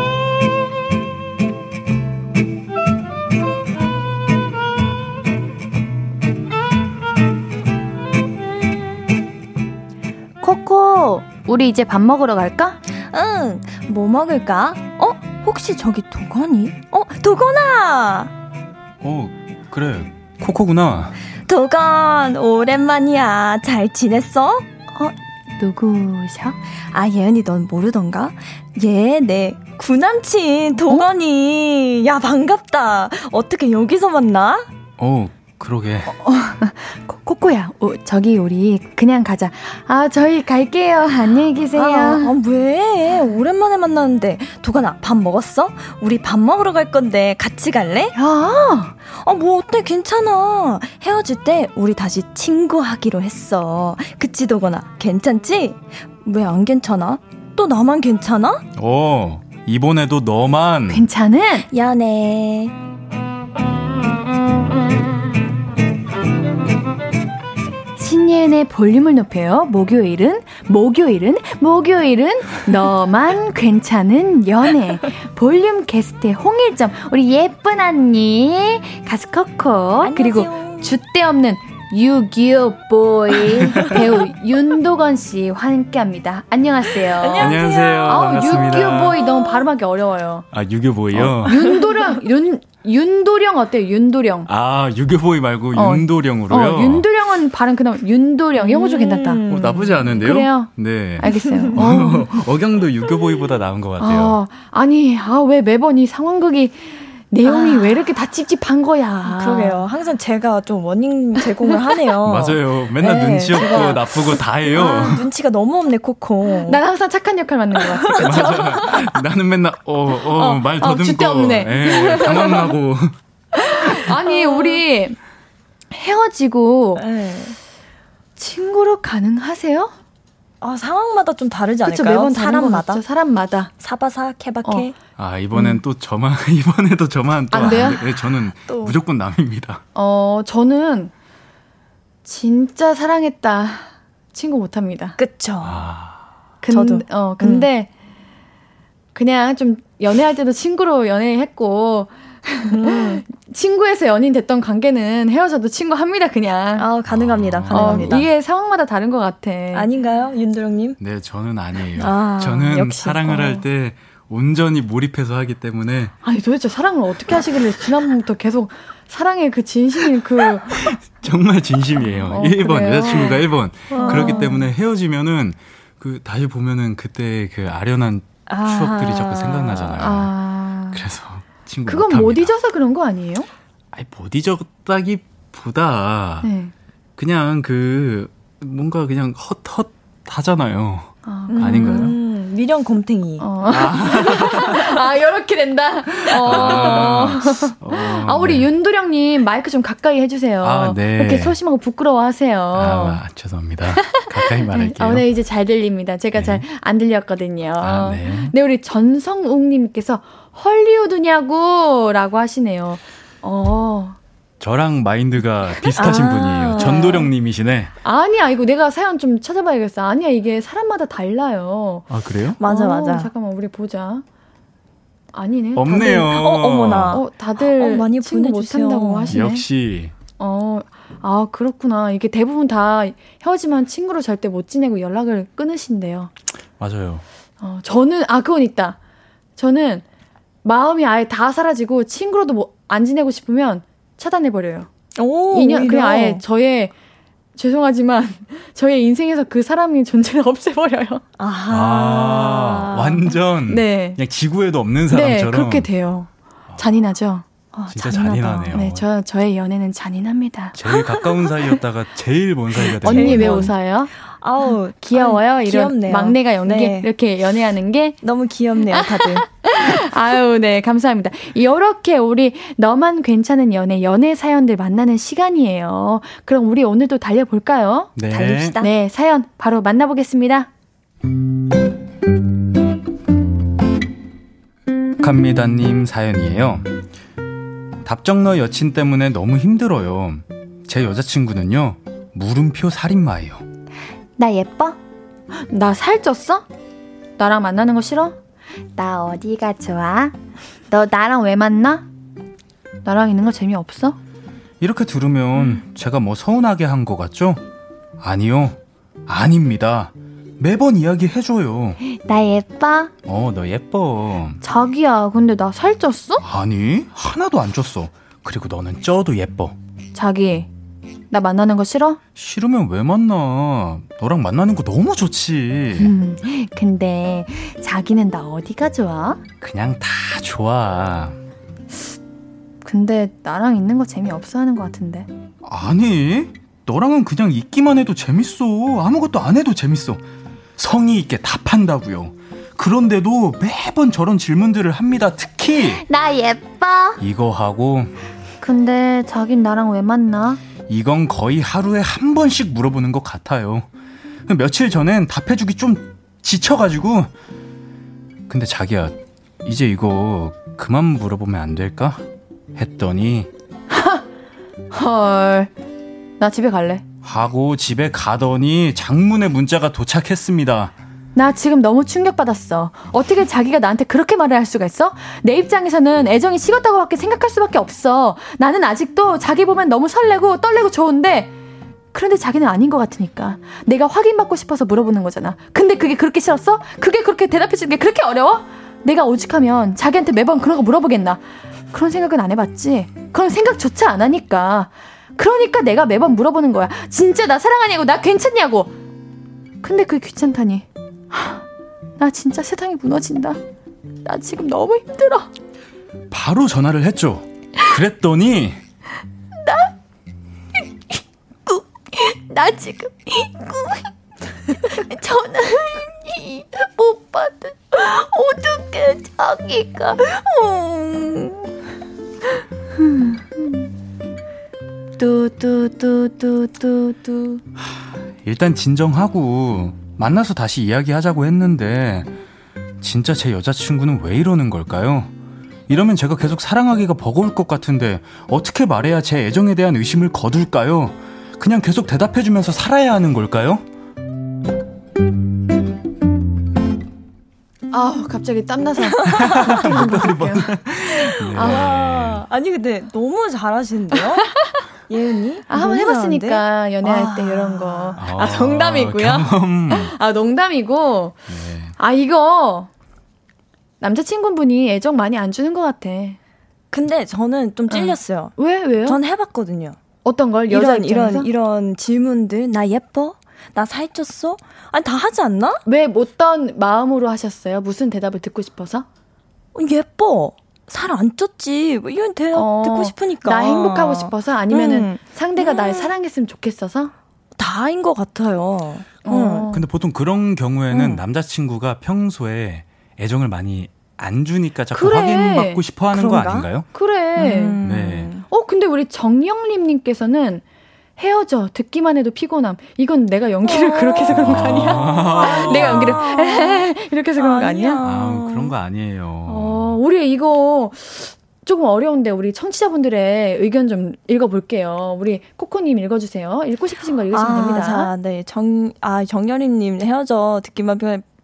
코코, 우리 이제 밥 먹으러 갈까? 응, 뭐 먹을까? 어? 혹시 저기 도건이? 어, 도건아! 어, 그래. 코코구나. 도건, 오랜만이야. 잘 지냈어? 어, 누구셔? 아, 예은이 넌 모르던가? 얘, 내 구남친, 도건이. 어? 야, 반갑다. 어떻게 여기서 만나? 어, 그러게. 어, 어, 코코야, 어, 저기 우리 그냥 가자. 아, 저희 갈게요. 안녕히 계세요. 아, 아, 왜? 오랜만에 만났는데. 도가나, 밥 먹었어? 우리 밥 먹으러 갈 건데 같이 갈래? 야! 아, 뭐 어때? 괜찮아. 헤어질 때 우리 다시 친구하기로 했어. 그치, 도가나? 괜찮지? 왜 안 괜찮아? 또 나만 괜찮아? 어, 이번에도 너만. 괜찮은? 연애. 신예은의 볼륨을 높여요. 목요일은, 목요일은, 목요일은 너만 괜찮은 연애. 볼륨 게스트의 홍일점, 우리 예쁜 언니, 가수 커커, 그리고 주대 없는 유기어 보이 배우 윤도건 씨와 함께합니다. 안녕하세요. 안녕하세요. 아, 유기어 보이 너무 발음하기 어려워요. 아 유기어 보이요? 어, 윤도령 윤 윤도령 어때요? 윤도령. 아 유교보이 말고 어, 윤도령으로요. 어, 윤도령은 발음 그나마 윤도령 영어 좀 괜찮다. 어, 나쁘지 않은데요? 그래요? 네. 알겠어요. 어. 어경도 유교보이보다 나은 것 같아요. 어, 아니 아 왜 매번 이 상황극이 내용이 아. 왜 이렇게 다 찝찝한 거야. 그러게요. 항상 제가 좀 원인 제공을 하네요. 맞아요. 맨날 네, 눈치 없고 제가... 나쁘고 다 해요. 아, 눈치가 너무 없네, 코코. 난 항상 착한 역할 맡는 것 같아. 맞아. 나는 맨날, 어, 어, 어 말 더듬고. 어, 없네. 예, 당황하고. 아니, 우리 헤어지고. 네. 친구로 가능하세요? 아, 상황마다 좀 다르지 않을까요? 그쵸, 매번 사람마다. 사람마다. 사바사, 케바케. 어. 아, 이번엔 음. 또 저만, 이번에도 저만 또안 돼요? 안 네, 저는 또. 무조건 남입니다. 어, 저는 진짜 사랑했다. 친구 못 합니다. 그쵸. 아. 근, 저도. 어, 근데 음. 그냥 좀 연애할 때도 친구로 연애했고, 음. 친구에서 연인 됐던 관계는 헤어져도 친구 합니다, 그냥. 아, 가능합니다. 어, 가능합니다. 어, 이게 상황마다 다른 것 같아. 아닌가요, 윤도령님? 네, 저는 아니에요. 아, 저는 역시. 사랑을 어. 할때 온전히 몰입해서 하기 때문에. 아니, 도대체 사랑을 어떻게 하시길래 지난번부터 계속 사랑의 그 진심이 그. 정말 진심이에요. 어, 1번, 그래요? 여자친구가 1번. 와. 그렇기 때문에 헤어지면은 그 다시 보면은 그때 그 아련한 아. 추억들이 자꾸 생각나잖아요. 아. 그래서 친구 그건 못합니다. 못 잊어서 그런 거 아니에요? 아니 못 잊었다기보다 네. 그냥 그 뭔가 그냥 헛헛 하잖아요. 아, 닌가요 음, 미련 곰탱이. 어. 아, 요렇게 된다. 어. 아, 어, 아 우리 네. 윤도령님 마이크 좀 가까이 해주세요. 아, 네. 이렇게 소심하고 부끄러워하세요. 아, 죄송합니다. 가까이 말할게요. 아, 네, 이제 잘 들립니다. 제가 네. 잘안 들렸거든요. 아, 네. 네, 우리 전성욱님께서 헐리우드냐고 라고 하시네요. 어. 저랑 마인드가 비슷하신 아~ 분이에요. 전도령 님이시네. 아니야, 이거 내가 사연 좀 찾아봐야겠어. 아니야, 이게 사람마다 달라요. 아 그래요? 맞아, 어, 맞아. 잠깐만, 우리 보자. 아니네. 없네요. 다들, 어, 어머나. 어, 다들 어, 많이 친구 못한다고 하시네. 역시. 어, 아 그렇구나. 이게 대부분 다 헤어지면 친구로 절대 못 지내고 연락을 끊으신대요. 맞아요. 어, 저는 아 그건 있다. 저는 마음이 아예 다 사라지고 친구로도 뭐 안 지내고 싶으면 차단해버려요. 오, 인연, 그냥 아예 저의, 죄송하지만, 저의 인생에서 그 사람이 존재를 없애버려요. 아하. 아, 완전. 네. 그냥 지구에도 없는 사람처럼. 네, 그렇게 돼요. 잔인하죠? 어, 진짜 잔인하다. 잔인하네요. 네, 저, 저의 연애는 잔인합니다. 제일 가까운 사이였다가 제일 먼 사이가 되는 언니 왜 웃어요? 아우 귀여워요. 아유, 이런 귀엽네요. 막내가 연기 네. 이렇게 연애하는 게 너무 귀엽네요, 다들. 아유, 네, 감사합니다. 이렇게 우리 너만 괜찮은 연애 연애 사연들 만나는 시간이에요. 그럼 우리 오늘도 달려 볼까요? 네. 달립시다. 네, 사연 바로 만나보겠습니다. 갑니다님 사연이에요. 답정너 여친 때문에 너무 힘들어요. 제 여자친구는요, 물음표 살인마예요. 나 예뻐? 나 살쪘어? 나랑 만나는 거 싫어? 나 어디가 좋아? 너 나랑 왜 만나? 나랑 있는 거 재미없어? 이렇게 들으면 제가 뭐 서운하게 한 거 같죠? 아니요. 아닙니다. 매번 이야기 해줘요. 나 예뻐? 어, 너 예뻐. 자기야, 근데 나 살쪘어? 아니, 하나도 안 쪘어. 그리고 너는 쪄도 예뻐. 자기, 나 만나는 거 싫어? 싫으면 왜 만나? 너랑 만나는 거 너무 좋지. 음, 근데 자기는 나 어디가 좋아? 그냥 다 좋아. 근데 나랑 있는 거 재미없어 하는 것 같은데. 아니, 너랑은 그냥 있기만 해도 재밌어. 아무것도 안 해도 재밌어. 성의 있게 답한다고요. 그런데도 매번 저런 질문들을 합니다. 특히 나 예뻐. 이거 하고 근데 자긴 나랑 왜 만나? 이건 거의 하루에 한 번씩 물어보는 것 같아요. 며칠 전엔 답해주기 좀 지쳐가지고. 근데 자기야, 이제 이거 그만 물어보면 안 될까? 했더니. 헐, 나 집에 갈래. 하고 집에 가더니 장문의 문자가 도착했습니다. 나 지금 너무 충격받았어. 어떻게 자기가 나한테 그렇게 말을 할 수가 있어? 내 입장에서는 애정이 식었다고 밖에 생각할 수밖에 없어. 나는 아직도 자기 보면 너무 설레고 떨리고 좋은데 그런데 자기는 아닌 것 같으니까 내가 확인받고 싶어서 물어보는 거잖아. 근데 그게 그렇게 싫었어? 그게 그렇게 대답해주는 게 그렇게 어려워? 내가 오직하면 자기한테 매번 그런 거 물어보겠나? 그런 생각은 안 해봤지. 그런 생각조차 안 하니까. 그러니까 내가 매번 물어보는 거야. 진짜 나 사랑하냐고, 나 괜찮냐고. 근데 그게 귀찮다니. 나 진짜 세상이 무너진다. 나 지금 너무 힘들어. 바로 전화를 했죠. 그랬더니 나 꾸, 나 지금 꾸, 전화 못 받은 어떻게 자기가 뚜뚜뚜뚜뚜뚜 일단 진정하고 만나서 다시 이야기하자고 했는데 진짜 제 여자친구는 왜 이러는 걸까요? 이러면 제가 계속 사랑하기가 버거울 것 같은데 어떻게 말해야 제 애정에 대한 의심을 거둘까요? 그냥 계속 대답해주면서 살아야 하는 걸까요? 아 갑자기 땀나서. 네. 아, 아니 근데 너무 잘하시는데요? 예은이? 아, 한번 해봤으니까 연애할 와. 때 이런 거. 아, 아 농담이고요. 아 농담이고. 네. 아 이거 남자친구분이 애정 많이 안 주는 것 같아. 근데 저는 좀 찔렸어요. 어. 왜 왜요? 전 해봤거든요. 어떤 걸 여자 이런 입장에서? 이런 이런 질문들 나 예뻐? 나 살쪘어? 아니 다 하지 않나? 왜 어떤 마음으로 하셨어요? 무슨 대답을 듣고 싶어서? 어, 예뻐. 살 안 쪘지. 뭐 이런 대답 어, 듣고 싶으니까. 나 행복하고 싶어서 아니면은 음. 상대가 음. 날 사랑했으면 좋겠어서? 다인 것 같아요. 어. 음. 근데 보통 그런 경우에는 음. 남자친구가 평소에 애정을 많이 안 주니까 자꾸 그래. 확인받고 싶어 하는 거 아닌가요? 그래. 음. 네. 어, 근데 우리 정영림님께서는 헤어져 듣기만 해도 피곤함. 이건 내가 연기를 그렇게 해서 그런 거 아니야? 아~ 내가 연기를 이렇게 해서 그런 거 아니야? 아, 그런 거 아니에요. 어, 우리 이거 조금 어려운데 우리 청취자분들의 의견 좀 읽어볼게요. 우리 코코님 읽어주세요. 읽고 싶으신 거 읽으시면 아, 됩니다. 자, 네, 정, 아 정연희님 헤어져 듣기만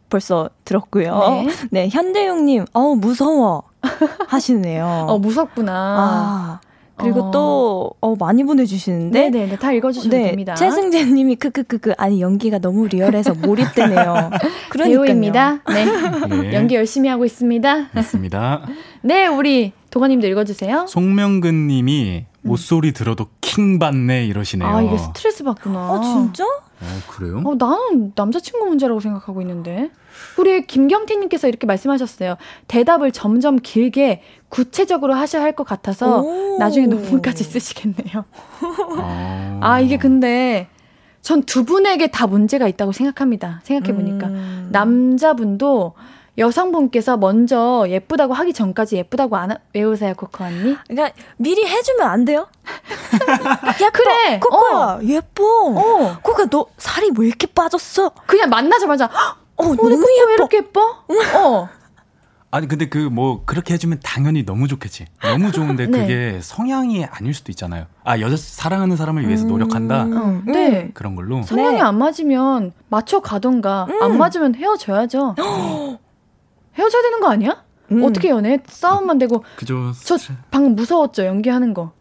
벌써 들었고요. 네, 네 현대용님, 어우 무서워 하시네요. 어 무섭구나. 아. 그리고 어. 또, 어, 많이 보내주시는데. 네네, 다 읽어주시면 네, 됩니다. 최승재님이 크크크크, 아니, 연기가 너무 리얼해서 몰입되네요. 그러니까요. 배우입니다. 네. 네. 연기 열심히 하고 있습니다. 맞습니다. 네, 우리 도가님도 읽어주세요. 송명근 님이 모소리 들어도 킹 받네 이러시네요. 아, 이게 스트레스 받구나. 아, 진짜? 어, 그래요? 어, 나는 남자친구 문제라고 생각하고 있는데. 우리 김경태님께서 이렇게 말씀하셨어요. 대답을 점점 길게 구체적으로 하셔야 할 것 같아서 나중에 논문까지 쓰시겠네요. 아. 아, 이게 근데 전 두 분에게 다 문제가 있다고 생각합니다. 생각해 보니까. 음. 남자분도 여성분께서 먼저 예쁘다고 하기 전까지 예쁘다고 안 외우세요, 코코 언니? 그러니까 미리 해주면 안 돼요? 예뻐, 그래. 코코야, 어. 예뻐. 어. 코코야, 너 살이 왜 이렇게 빠졌어? 그냥 만나자마자, 어, 어 너무 예뻐. 왜 이렇게 예뻐? 어. 아니 근데 그 뭐 그렇게 해주면 당연히 너무 좋겠지. 너무 좋은데 네. 그게 성향이 아닐 수도 있잖아요. 아 여자 사랑하는 사람을 위해서 음. 노력한다. 음, 네. 그런 걸로. 성향이 네. 안 맞으면 맞춰 가던가 음. 안 맞으면 헤어져야죠. 헤어져야 되는 거 아니야? 음. 어떻게 연애? 싸움만 되고. 그죠. 저 방금 무서웠죠 연기하는 거.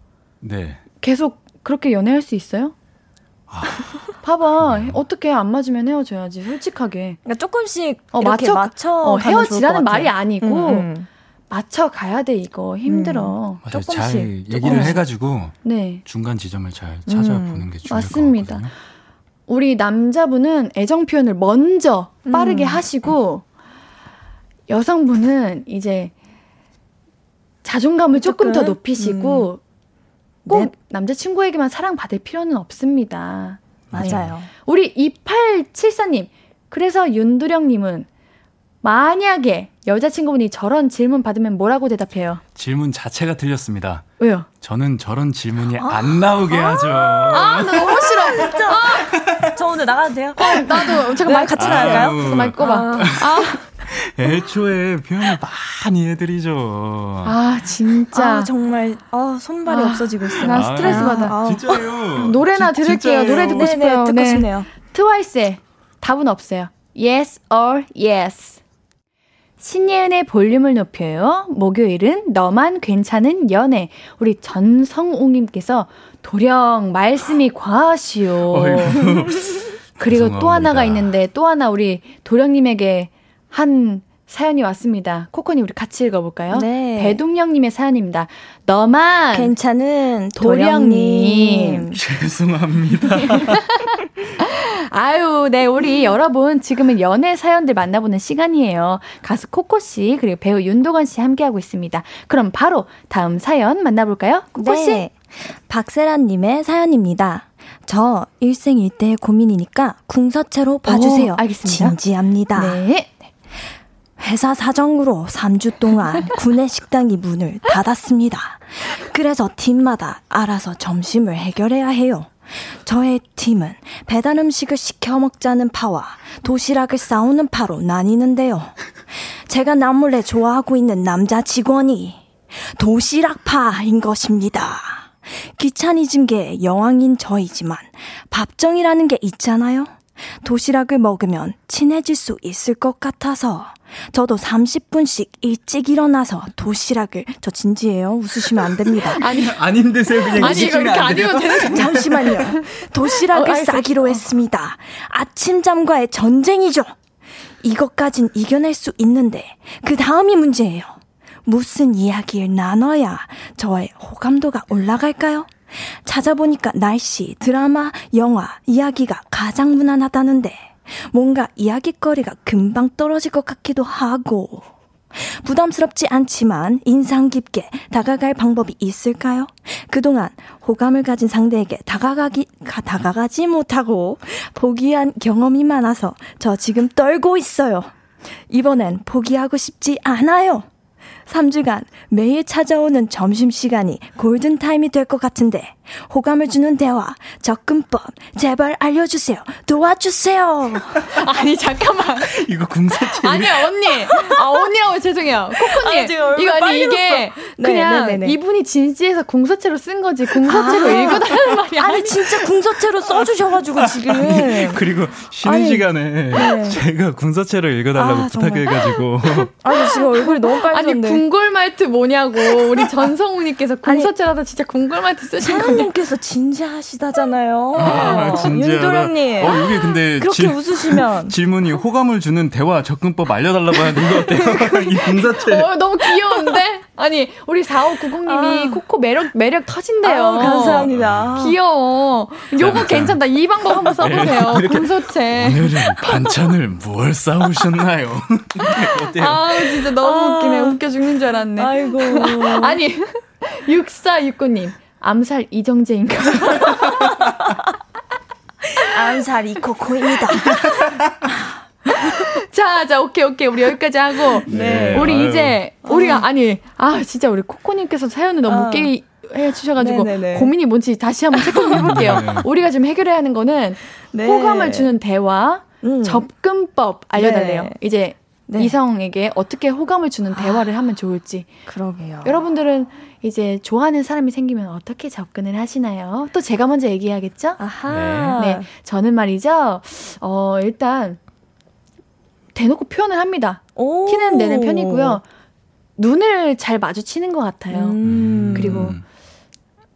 네. 계속 그렇게 연애할 수 있어요? 아, 봐봐 어떻게 안 맞으면 헤어져야지 솔직하게. 그러니까 조금씩 어, 맞춰 맞춰 어, 헤어지라는 말이 아니고 음, 음. 맞춰 가야 돼 이거 힘들어. 음. 조금씩 잘 얘기를 조금씩. 해가지고 네. 중간 지점을 잘 찾아보는 음. 게 중요할 맞습니다. 것 같거든요. 우리 남자분은 애정 표현을 먼저 빠르게 음. 하시고 여성분은 이제 자존감을 조금, 조금 더 높이시고 음. 꼭 네. 남자친구에게만 사랑받을 필요는 없습니다. 맞아요. 네. 우리 2874님, 그래서 윤두령님은 만약에 여자친구분이 저런 질문 받으면 뭐라고 대답해요? 질문 자체가 틀렸습니다. 왜요? 저는 저런 질문이 아~ 안 나오게 아~ 하죠. 아, 나 너무 싫어. 진짜. 아~ 저 오늘 나가도 돼요? 어, 나도. 잠깐만, 네, 같이 나갈까요? 잠깐만, 꺼봐. 아. 아. 애초에 표현을 많이 해드리죠. 아 진짜 아, 정말 아 손발이 아, 없어지고 있어요. 나 스트레스 아, 받아. 아, 진짜요. 노래나 지, 들을게요. 진짜요. 노래 듣고 네네, 싶어요. 듣고 네. 싶네요. 트와이스의 답은 없어요. Yes or yes. 신예은의 볼륨을 높여요. 목요일은 너만 괜찮은 연애. 우리 전성웅님께서 도령 말씀이 과하시오. 그리고 또 하나가 있는데 또 하나 우리 도령님에게 한 사연이 왔습니다. 코코님 우리 같이 읽어볼까요? 네. 배동영님의 사연입니다. 너만 괜찮은 도령님. 죄송합니다. 아유, 네 우리 여러분 지금은 연애 사연들 만나보는 시간이에요. 가수 코코 씨 그리고 배우 윤도건 씨 함께하고 있습니다. 그럼 바로 다음 사연 만나볼까요? 코코 씨. 네. 박세란님의 사연입니다. 저 일생일대의 고민이니까 궁서체로 봐주세요. 오, 알겠습니다. 진지합니다. 네. 회사 사정으로 3주 동안 구내 식당이 문을 닫았습니다. 그래서 팀마다 알아서 점심을 해결해야 해요. 저의 팀은 배달 음식을 시켜 먹자는 파와 도시락을 싸우는 파로 나뉘는데요. 제가 남몰래 좋아하고 있는 남자 직원이 도시락파인 것입니다. 귀차니즘 계 여왕인 저이지만 밥정이라는 게 있잖아요. 도시락을 먹으면 친해질 수 있을 것 같아서 저도 30분씩 일찍 일어나서 도시락을 저 진지해요. 웃으시면 안 됩니다. 아니 안 힘드세요 그냥 아니 이거 이렇게 아니면 되는 잠시만요. 도시락을 어, 싸기로 했습니다. 아침잠과의 전쟁이죠. 이것까진 이겨낼 수 있는데 그 다음이 문제예요. 무슨 이야기를 나눠야 저의 호감도가 올라갈까요? 찾아보니까 날씨, 드라마, 영화, 이야기가 가장 무난하다는데 뭔가 이야기거리가 금방 떨어질 것 같기도 하고 부담스럽지 않지만 인상 깊게 다가갈 방법이 있을까요? 그동안 호감을 가진 상대에게 다가가기, 다가가지 못하고 포기한 경험이 많아서 저 지금 떨고 있어요. 이번엔 포기하고 싶지 않아요. 3주간 매일 찾아오는 점심시간이 골든타임이 될 것 같은데 호감을 주는 대화, 접근법 제발 알려주세요. 도와주세요. 아니 잠깐만. 이거 궁서체. 아니 언니. 아 언니라고 죄송해요. 코코님. 아, 이거 아니 이게 네, 그냥 네, 네, 네, 이분이 진지해서 궁서체로 쓴 거지 궁서체로 아. 읽어달라는 말이 아니 진짜 궁서체로 써주셔가지고 지금. 아니, 그리고 쉬는 아니, 시간에 네. 제가 궁서체로 읽어달라고 아, 부탁해가지고. 아니 지금 얼굴이 너무 빨개졌네. 아니 궁궐 말트 뭐냐고 우리 전성우님께서 궁서체라도 진짜 궁궐 말트 쓰신 거. 사장님께서 진지하시다잖아요. 아. 윤도령님. 어, 이게 근데 그렇게 질, 웃으시면 질문이 호감을 주는 대화 접근법 알려달라고 하는 거 어때요? 이 분자체. 어, 너무 귀여운데? 아니, 우리 4590님이 아. 코코 매력, 매력 터진대요. 아, 감사합니다. 귀여워. 요거 괜찮다. 이 방법 한번 써보세요. 네, 분소체. 오늘은 반찬을 뭘 싸우셨나요? 어때요? 아, 진짜 너무 아. 웃기네. 웃겨 죽는 줄 알았네. 아이고. 아니, 6469님. 암살 이정재인가? 암살 이코코입니다. 자, 자, 오케이, 오케이. 우리 여기까지 하고. 네. 우리 아유. 이제, 우리가, 아니, 아, 진짜 우리 코코님께서 사연을 너무 어. 웃게 해주셔가지고, 네네네. 고민이 뭔지 다시 한번 체크해 볼게요. 네. 우리가 지금 해결해야 하는 거는, 네. 호감을 주는 대화, 음. 접근법 알려달래요. 네. 이제 네. 이성에게 어떻게 호감을 주는 아, 대화를 하면 좋을지. 그러게요. 여러분들은 이제 좋아하는 사람이 생기면 어떻게 접근을 하시나요? 또 제가 먼저 얘기해야겠죠? 아하. 네. 네. 저는 말이죠. 어, 일단 대놓고 표현을 합니다. 오. 티는 내는 편이고요. 눈을 잘 마주치는 것 같아요. 음. 그리고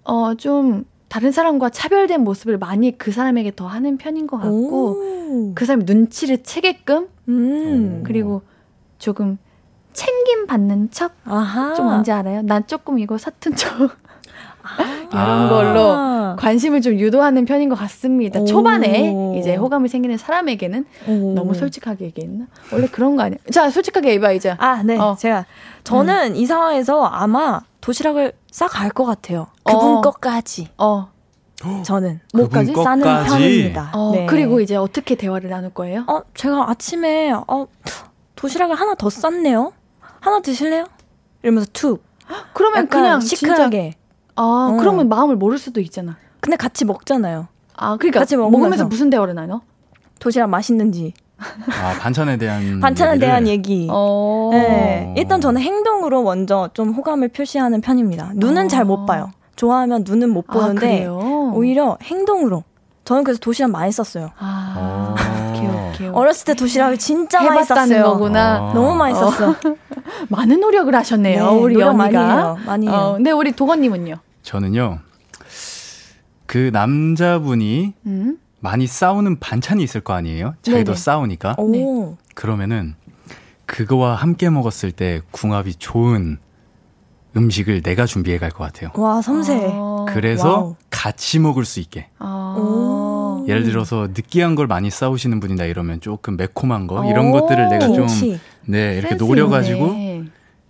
어, 좀 다른 사람과 차별된 모습을 많이 그 사람에게 더 하는 편인 것 같고 오. 그 사람 눈치를 채게끔 음. 그리고 조금 챙김 받는 척? 아하. 좀 뭔지 알아요? 난 조금 이거 사튼 척. 아. 이런 걸로 관심을 좀 유도하는 편인 것 같습니다. 오. 초반에 이제 호감이 생기는 사람에게는 오. 너무 솔직하게 얘기했나? 원래 그런 거 아니야? 자, 솔직하게 얘기해 이제. 아, 네. 어. 제가 저는 음. 이 상황에서 아마 도시락을 싸갈 것 같아요. 그분 어. 것까지. 어. 저는 뭐까지 싸는 편입니다. 어, 네. 그리고 이제 어떻게 대화를 나눌 거예요? 어, 제가 아침에 어 도시락을 하나 더 쌌네요. 하나 드실래요? 이러면서 툭. 그러면 그냥 시크하게. 아, 어. 그러면 마음을 모를 수도 있잖아. 근데 같이 먹잖아요. 아, 그러니까 같이 먹으면서 무슨 대화를 나눠? 도시락 맛있는지. 아, 반찬에 대한 반찬에 얘기를. 대한 얘기. 어. 네. 일단 저는 행동으로 먼저 좀 호감을 표시하는 편입니다. 눈은 어. 잘못 봐요. 좋아하면 눈은 못 아, 보는데 아, 오히려 행동으로. 저는 그래서 도시락 많이 썼어요. 아, 오케이, 오케이, 어렸을 때 도시락을 진짜 많이 썼어요. 거구나. 아. 너무 많이 썼어. 어. 많은 노력을 하셨네요, 네, 우리 노력 많이 해요. 많이 해요. 어, 근데 우리 도건님은요? 저는요, 그 남자분이 음? 많이 싸오는 반찬이 있을 거 아니에요? 자기도 네네. 싸오니까. 네. 그러면은 그거와 함께 먹었을 때 궁합이 좋은 음식을 내가 준비해 갈 것 같아요. 와, 섬세. 아, 그래서 wow. 같이 먹을 수 있게. 아. 예를 들어서 느끼한 걸 많이 싸오시는 분이다 이러면 조금 매콤한 거 이런 것들을 내가 좀 네, 이렇게 노려 가지고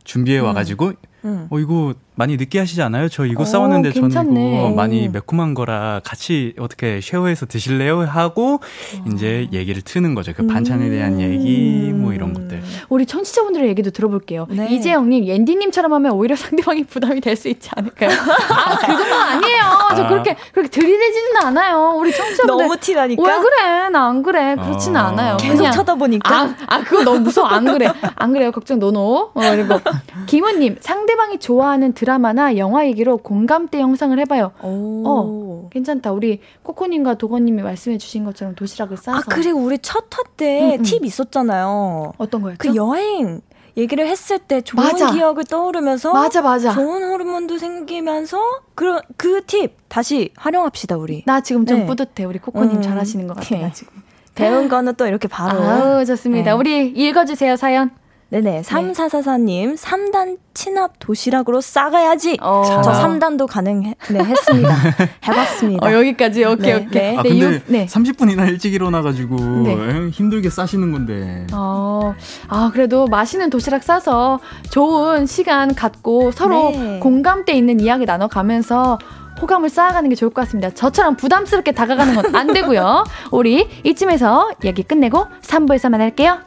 준비해 와 가지고 음. 어 이거 많이 느끼 하시지 않아요? 저 이거 오, 싸웠는데 괜찮네. 저는 이거 많이 매콤한 거라 같이 어떻게 쉐어해서 드실래요? 하고 어. 이제 얘기를 트는 거죠. 그 반찬에 대한 음. 얘기 뭐 이런 것들. 우리 청취자분들의 얘기도 들어볼게요. 네. 이재영님, 옌디님처럼 하면 오히려 상대방이 부담이 될 수 있지 않을까요? 아, 그 정도 아니에요. 저 아. 그렇게 그렇게 들이대지는 않아요. 우리 청취자분들 너무 티나니까. 왜 그래? 나 안 그래. 그렇지는 어. 않아요. 계속 그냥, 쳐다보니까. 아, 아, 그거 너무 무서워. 안 그래. 안 그래요. 걱정 노노. 어, 그리고 김은님, 상대방이 좋아하는 드라 마나 영화 얘기로 공감대 영상을 해봐요. 오. 어, 괜찮다. 우리 코코님과 도건님이 말씀해주신 것처럼 도시락을 싸서. 아 그리고 우리 첫 화 때팁 음, 음. 있었잖아요. 어떤 거였죠? 그 여행 얘기를 했을 때 좋은 맞아. 기억을 떠오르면서 맞아 맞아 좋은 호르몬도 생기면서 그런 그 팁 다시 활용합시다 우리. 나 지금 좀 네. 뿌듯해. 우리 코코님 음, 잘하시는 것 같아 지금. 배운 거는 또 이렇게 바로. 아우 좋습니다. 네. 우리 읽어주세요 사연. 네네. 3444님, 3단 친합 도시락으로 싸가야지. 어. 저 3단도 가능 네, 했습니다. 해봤습니다. 어, 여기까지. 오케이, 네, 오케이. 네. 아, 근데 네. 30분이나 일찍 일어나가지고 네. 힘들게 싸시는 건데. 어, 아, 그래도 맛있는 도시락 싸서 좋은 시간 갖고 서로 네. 공감대 있는 이야기 나눠가면서 호감을 쌓아가는 게 좋을 것 같습니다. 저처럼 부담스럽게 다가가는 건 안 되고요. 우리 이쯤에서 얘기 끝내고 3부에서 만날게요.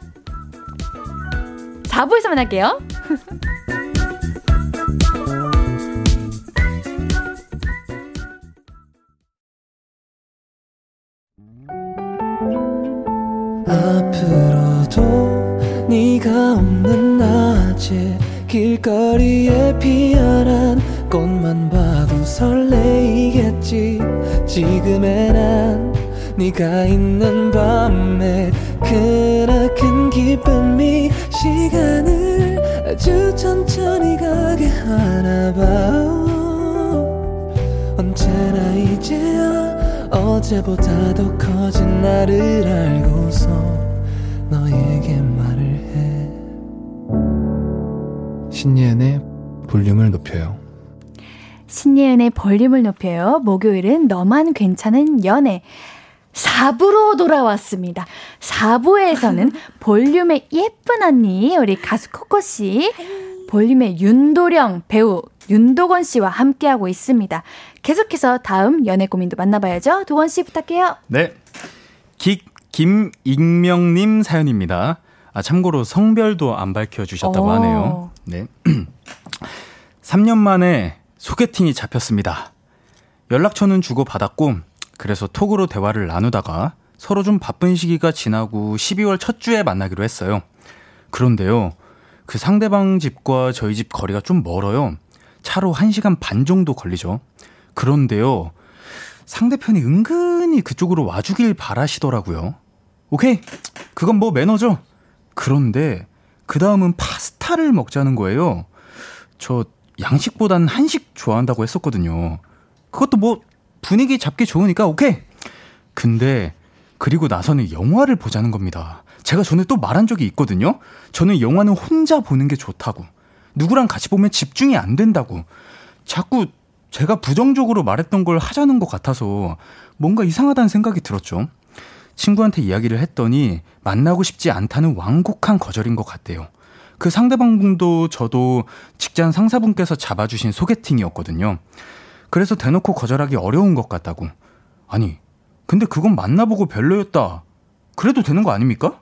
4부에서 만날게요. 앞으로도 네가 없는 낮에 길거리에 피어난 꽃만 봐도 설레이겠지 지금의 난 네가 있는 밤에 그나큰 기쁨이 시간을 아주 천천히 가게 하나봐. 언제나 이제야 어제보다 더 커진 나를 알고서 너에게 말을 해. 신예은의 볼륨을 높여요. 신예은의 볼륨을 높여요. 목요일은 너만 괜찮은 연애 4부로 돌아왔습니다. 4부에서는 볼륨의 예쁜 언니, 우리 가수 코코씨, 볼륨의 윤도령 배우 윤도건 씨와 함께하고 있습니다. 계속해서 다음 연애 고민도 만나봐야죠. 도건 씨 부탁해요. 네. 기, 김익명님 사연입니다. 아, 참고로 성별도 안 밝혀주셨다고 오. 하네요. 네. 3년 만에 소개팅이 잡혔습니다. 연락처는 주고받았고, 그래서 톡으로 대화를 나누다가 서로 좀 바쁜 시기가 지나고 12월 첫 주에 만나기로 했어요. 그런데요, 그 상대방 집과 저희 집 거리가 좀 멀어요. 차로 1시간 반 정도 걸리죠. 그런데요, 상대편이 은근히 그쪽으로 와주길 바라시더라고요. 오케이, 그건 뭐 매너죠? 그런데, 그 다음은 파스타를 먹자는 거예요. 저 양식보단 한식 좋아한다고 했었거든요. 그것도 뭐 분위기 잡기 좋으니까 오케이. 근데 그리고 나서는 영화를 보자는 겁니다. 제가 전에 또 말한 적이 있거든요. 저는 영화는 혼자 보는 게 좋다고. 누구랑 같이 보면 집중이 안 된다고. 자꾸 제가 부정적으로 말했던 걸 하자는 것 같아서 뭔가 이상하다는 생각이 들었죠. 친구한테 이야기를 했더니 만나고 싶지 않다는 완곡한 거절인 것 같대요. 그 상대방분도 저도 직장 상사분께서 잡아주신 소개팅이었거든요. 그래서 대놓고 거절하기 어려운 것 같다고. 아니, 근데 그건 만나보고 별로였다. 그래도 되는 거 아닙니까?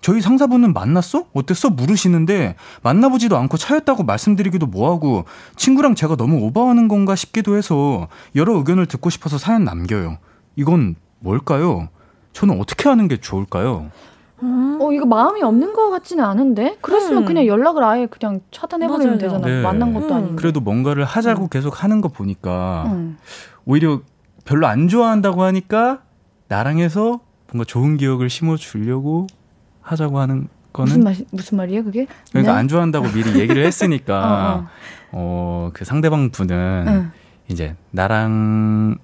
저희 상사분은 만났어? 어땠어? 물으시는데 만나보지도 않고 차였다고 말씀드리기도 뭐하고 친구랑 제가 너무 오버하는 건가 싶기도 해서 여러 의견을 듣고 싶어서 사연 남겨요. 이건 뭘까요? 저는 어떻게 하는 게 좋을까요? 음. 어, 이거 마음이 없는 것 같지는 않은데? 그랬으면 음. 그냥 연락을 아예 그냥 차단해버리면 되잖아. 네. 만난 것도 음. 아닌데. 그래도 뭔가를 하자고 음. 계속 하는 거 보니까 음. 오히려 별로 안 좋아한다고 하니까 나랑 해서 뭔가 좋은 기억을 심어주려고 하자고 하는 거는. 무슨, 말, 무슨 말이에요, 그게? 그러니까 네? 안 좋아한다고 미리 얘기를 했으니까, 어, 어. 어, 그 상대방 분은 이제 나랑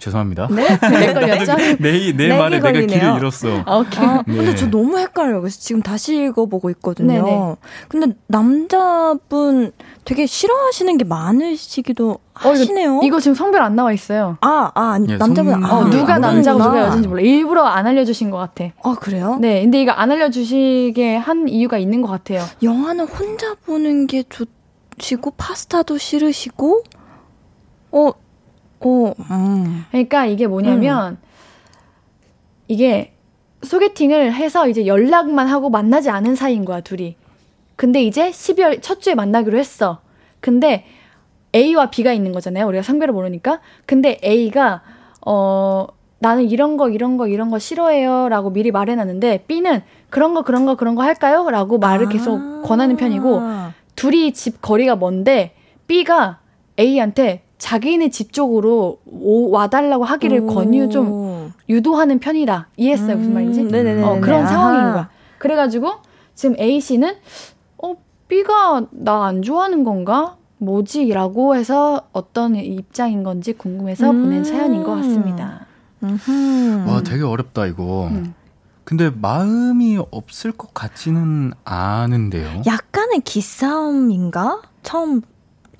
죄송합니다. 네? 내 걸렸죠? 내, 내 말에 내가 길을 잃었어. 아, 오케이. 아, 네. 근데 저 너무 헷갈려요. 그래서 지금 다시 읽어보고 있거든요. 네네. 근데 남자분 되게 싫어하시는 게 많으시기도 어, 하시네요. 이거, 이거, 지금 성별 안 나와 있어요. 아, 아, 아니, 예, 남자분, 성... 어, 누가 남자고 누가 여자인지 몰라. 일부러 안 알려주신 것 같아. 아, 그래요? 네, 근데 이거 안 알려주시게 한 이유가 있는 것 같아요. 영화는 혼자 보는 게 좋, 드시고 파스타도 싫으시고 어, 어, 음. 그러니까 이게 뭐냐면 이게 소개팅을 해서 이제 연락만 하고 만나지 않은 사이인 거야, 둘이. 근데 이제 12월 첫 주에 만나기로 했어. 근데 A와 B가 있는 거잖아요. 우리가 성별을 모르니까. 근데 A가 어 나는 이런 거 이런 거 이런 거 싫어해요라고 미리 말해놨는데 B는 그런 거 그런 거 그런 거 할까요?라고 말을 계속 아. 권하는 편이고 둘이 집 거리가 먼데 B가 A한테 자기네 집 쪽으로 오, 와달라고 하기를 권유 좀 유도하는 편이다. 이해했어요 무슨 말인지? 음, 네네네. 어, 그런 상황인 거야. 그래가지고 지금 A 씨는 어 B가 나 안 좋아하는 건가? 뭐지?라고 해서 어떤 입장인 건지 궁금해서 음. 보낸 사연인 것 같습니다. 와, 되게 어렵다, 이거. 음. 근데 마음이 없을 것 같지는 않은데요. 약간의 기싸움인가? 처음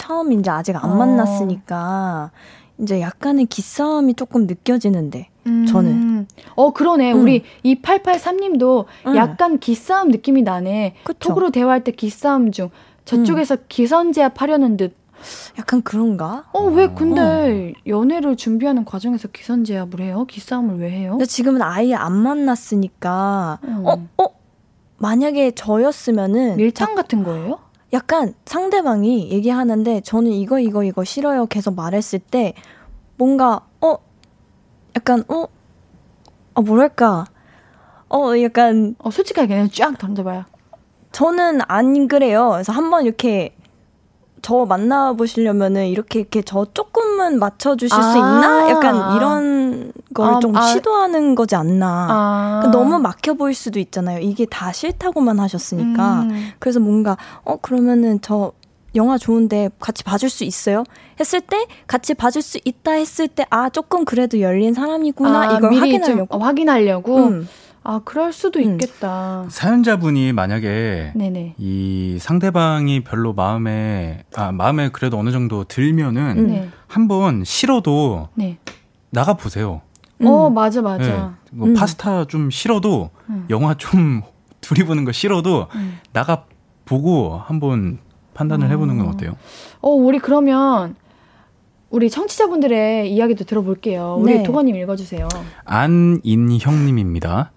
처음 이제 아직 안 어. 만났으니까 이제 약간의 기싸움이 조금 느껴지는데 저는. 음. 어 그러네. 음. 우리 2883님도 음. 약간 기싸움 느낌이 나네. 그쵸? 톡으로 대화할 때 기싸움 중 저쪽에서 기선제압하려는 듯. 약간 그런가? 어 왜 근데 연애를 준비하는 과정에서 기선제압을 해요? 기싸움을 왜 해요? 근데 지금은 아예 안 만났으니까 음. 어? 어? 만약에 저였으면은 밀착 같은 거예요? 약간 상대방이 얘기하는데 저는 이거 이거 이거 싫어요 계속 말했을 때 뭔가 어 약간 어? 어 뭐랄까 어 약간 어 솔직하게 그냥 쫙 던져봐요. 저는 안 그래요. 그래서 한번 이렇게 저 만나보시려면은 이렇게 이렇게 저 조금은 맞춰주실 수 아. 있나? 약간 이런 걸 아, 좀 아. 시도하는 거지 않나. 아 그러니까 너무 막혀 보일 수도 있잖아요. 이게 다 싫다고만 하셨으니까. 음. 그래서 뭔가 어 그러면은 저 영화 좋은데 같이 봐줄 수 있어요? 했을 때 같이 봐줄 수 있다 했을 때 아 조금 그래도 열린 사람이구나 아, 이걸 확인하려고. 좀, 어, 확인하려고. 음. 아 그럴 수도 음. 있겠다. 사연자분이 만약에 네네. 이 상대방이 별로 마음에 아 마음에 그래도 어느 정도 들면은 음. 네. 한번 싫어도 네. 나가 보세요. 어 음. 맞아 맞아. 뭐 음. 파스타 좀 싫어도 음. 영화 좀 둘이 보는 거 싫어도 음. 나가 보고 한번 판단을 해 보는 건 어때요? 어, 우리 그러면 우리 청취자분들의 이야기도 들어볼게요. 우리 네. 도건님 읽어주세요. 안인형님입니다.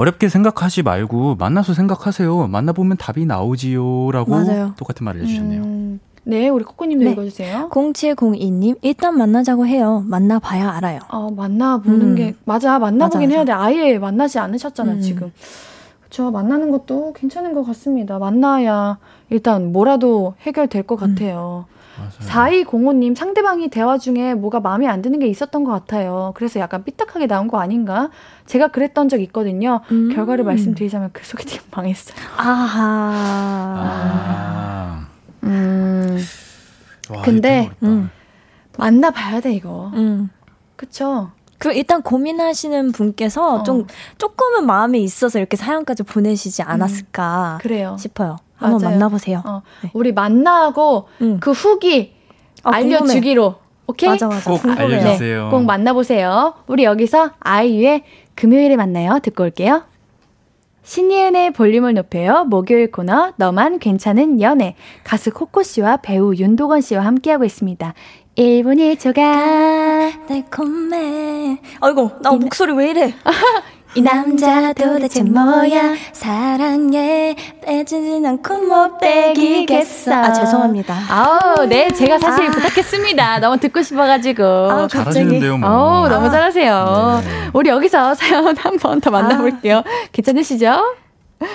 어렵게 생각하지 말고 만나서 생각하세요. 만나보면 답이 나오지요라고 맞아요. 똑같은 말을 해주셨네요. 음, 네, 우리 코코님도 네. 읽어주세요. 0702님 일단 만나자고 해요. 만나봐야 알아요. 어, 만나보는 음. 게 맞아 만나보긴 맞아, 해야 돼. 아예 만나지 않으셨잖아 음. 지금. 그렇죠. 만나는 것도 괜찮은 것 같습니다. 만나야 일단 뭐라도 해결될 것 음. 같아요. 맞아요. 4205님 상대방이 대화 중에 뭐가 마음에 안 드는 게 있었던 것 같아요. 그래서 약간 삐딱하게 나온 거 아닌가? 제가 그랬던 적 있거든요. 음. 결과를 말씀드리자면 그 소개팅 망했어요. 아하. 아. 음, 와, 근데. 음. 만나봐야 돼 이거. 음. 그쵸? 그 일단 고민하시는 분께서 어. 좀 조금은 마음에 있어서 이렇게 사연까지 보내시지 않았을까 그래요. 싶어요. 한번 맞아요. 만나보세요. 어, 네. 우리 만나고 음. 그 후기 아, 알려주기로. 오케이? 맞아 맞아. 꼭 궁금해요. 알려주세요. 네, 꼭 만나보세요. 우리 여기서 아이유의 금요일에 만나요. 듣고 올게요. 신예은의 볼륨을 높여요. 목요일 코너 너만 괜찮은 연애 가수 코코 씨와 배우 윤도건 씨와 함께하고 있습니다. 1분 1초가 달콤해. 아이고 나 목소리 왜 이래? 이 남자 도대체 뭐야? 사랑해 빼지는 않고 못 빼기겠어. 아 죄송합니다. 아우, 네, 제가 사실 아. 부탁했습니다. 너무 듣고 싶어가지고. 아, 잘하시는데요, 뭐. 어우, 너무 잘하세요. 네. 우리 여기서 사연 한 번 더 만나볼게요. 괜찮으시죠?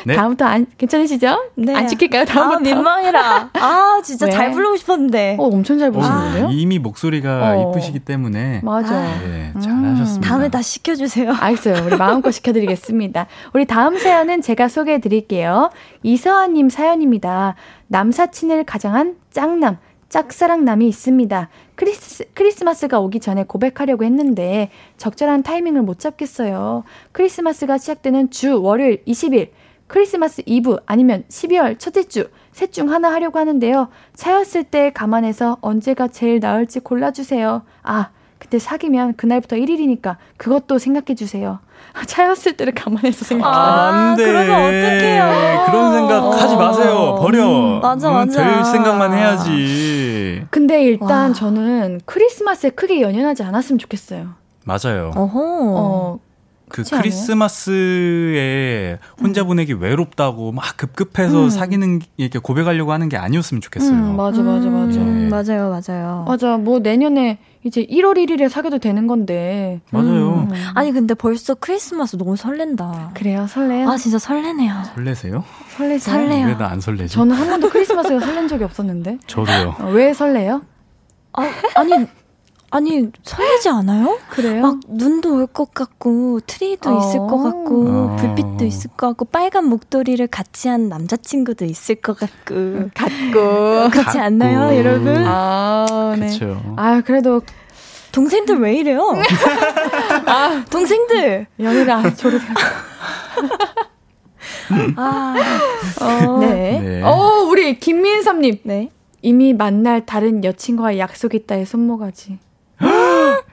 네. 다음부터 안, 괜찮으시죠? 네. 안 지킬까요? 아 다음부터? 민망해라. 아 진짜 왜? 잘 부르고 싶었는데. 어, 엄청 잘 어, 보시는데요? 이미 목소리가 어. 이쁘시기 때문에 맞아. 네, 음. 잘하셨습니다. 다음에 다 시켜주세요. 알겠어요. 우리 마음껏 시켜드리겠습니다. 우리 다음 사연은 제가 소개해드릴게요. 이서아님 사연입니다. 남사친을 가장한 짱남, 짝사랑남이 있습니다. 크리스, 크리스마스가 오기 전에 고백하려고 했는데 적절한 타이밍을 못 잡겠어요. 크리스마스가 시작되는 주 월요일 20일, 크리스마스 이브 아니면 12월 첫째 주, 셋 중 하나 하려고 하는데요. 차였을 때 감안해서 언제가 제일 나을지 골라주세요. 아, 그때 사귀면 그날부터 1일이니까 그것도 생각해 주세요. 차였을 때를 감안해서 생각해. 아, 안 돼. 그러면 어떡해요. 그런 생각 하지 마세요. 버려. 음, 맞아, 응, 맞아. 될 생각만 해야지. 근데 일단 와. 저는 크리스마스에 크게 연연하지 않았으면 좋겠어요. 맞아요. 어허. 어, 그? 크리스마스에 혼자 보내기 외롭다고 막 급급해서 음. 사귀는 이렇게 고백하려고 하는 게 아니었으면 좋겠어요. 음, 맞아, 맞아, 맞아. 음, 네. 맞아요, 맞아요. 맞아. 뭐 내년에 이제 1월 1일에 사귀어도 되는 건데. 맞아요. 음. 아니 근데 벌써 크리스마스 너무 설렌다. 그래요, 설레요? 아 진짜 설레네요. 설레세요? 설레세요? 설레요. 왜 나 안 설레지? 저는 한 번도 크리스마스가 설렌 적이 없었는데. 저도요. 어, 왜 설레요? 아, 아니 아니 설레지 않아요? 그래요? 막 눈도 올 것 같고 트리도 어. 있을 것 같고 어. 불빛도 있을 것 같고 빨간 목도리를 같이 한 남자친구도 있을 것 같고 같고. 그렇지 않나요, 여러분? 아, 네. 그렇죠. 아, 그래도 동생들 왜 이래요? 아, 동생들. 줘도 돼요. 아, 어. 네. 네. 어, 우리 김민섭님. 네. 이미 만날 다른 여친과의 약속 있다의 손모가지.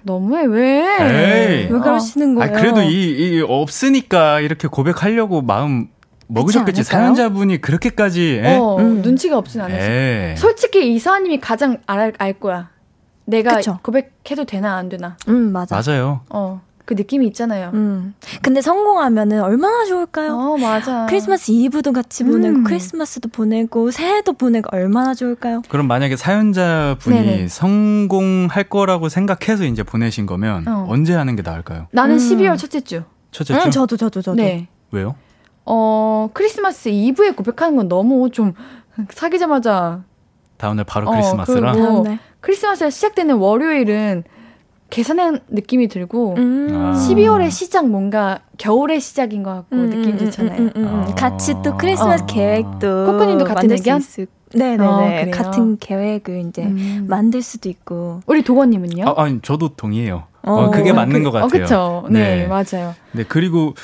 너무해, 왜? 에이. 왜 그러시는 아 거예요? 그래도 이, 이 없으니까 이렇게 고백하려고 마음 먹으셨겠지. 사연자분이 그렇게까지. 예? 어, 음. 눈치가 없진 않았어. 에. 솔직히 이서아님이 가장 알, 알 거야. 내가 그쵸. 고백해도 되나 안 되나. 음, 맞아. 맞아요. 어, 그 느낌이 있잖아요. 음. 근데 성공하면은 얼마나 좋을까요? 어, 맞아. 크리스마스 이브도 같이 보내고 음. 크리스마스도 보내고 새해도 보내고 얼마나 좋을까요? 그럼 만약에 사연자분이 네네. 성공할 거라고 생각해서 이제 보내신 거면 어. 언제 하는 게 나을까요? 나는 음. 12월 첫째 주. 첫째 주? 응, 저도 저도 저도. 네. 왜요? 어, 크리스마스 이브에 고백하는 건 너무 좀 사귀자마자 다음날 바로 어, 크리스마스라. 다음날. 크리스마스가 시작되는 월요일은 계산한 느낌이 들고 음. 아. 12월의 시작 뭔가 겨울의 시작인 것 같고 음, 느낌 음, 좋잖아요. 음, 음, 음. 아. 같이 또 크리스마스 어. 계획도 코코님도 같은 만들 수 의견? 네네네. 어? 같은 계획을 이제 음. 만들 수도 있고. 우리 도건님은요? 아, 아니 저도 동의해요. 어, 어, 그게 맞는 그- 것 같아요. 어, 그쵸. 네, 네. 맞아요. 네 그리고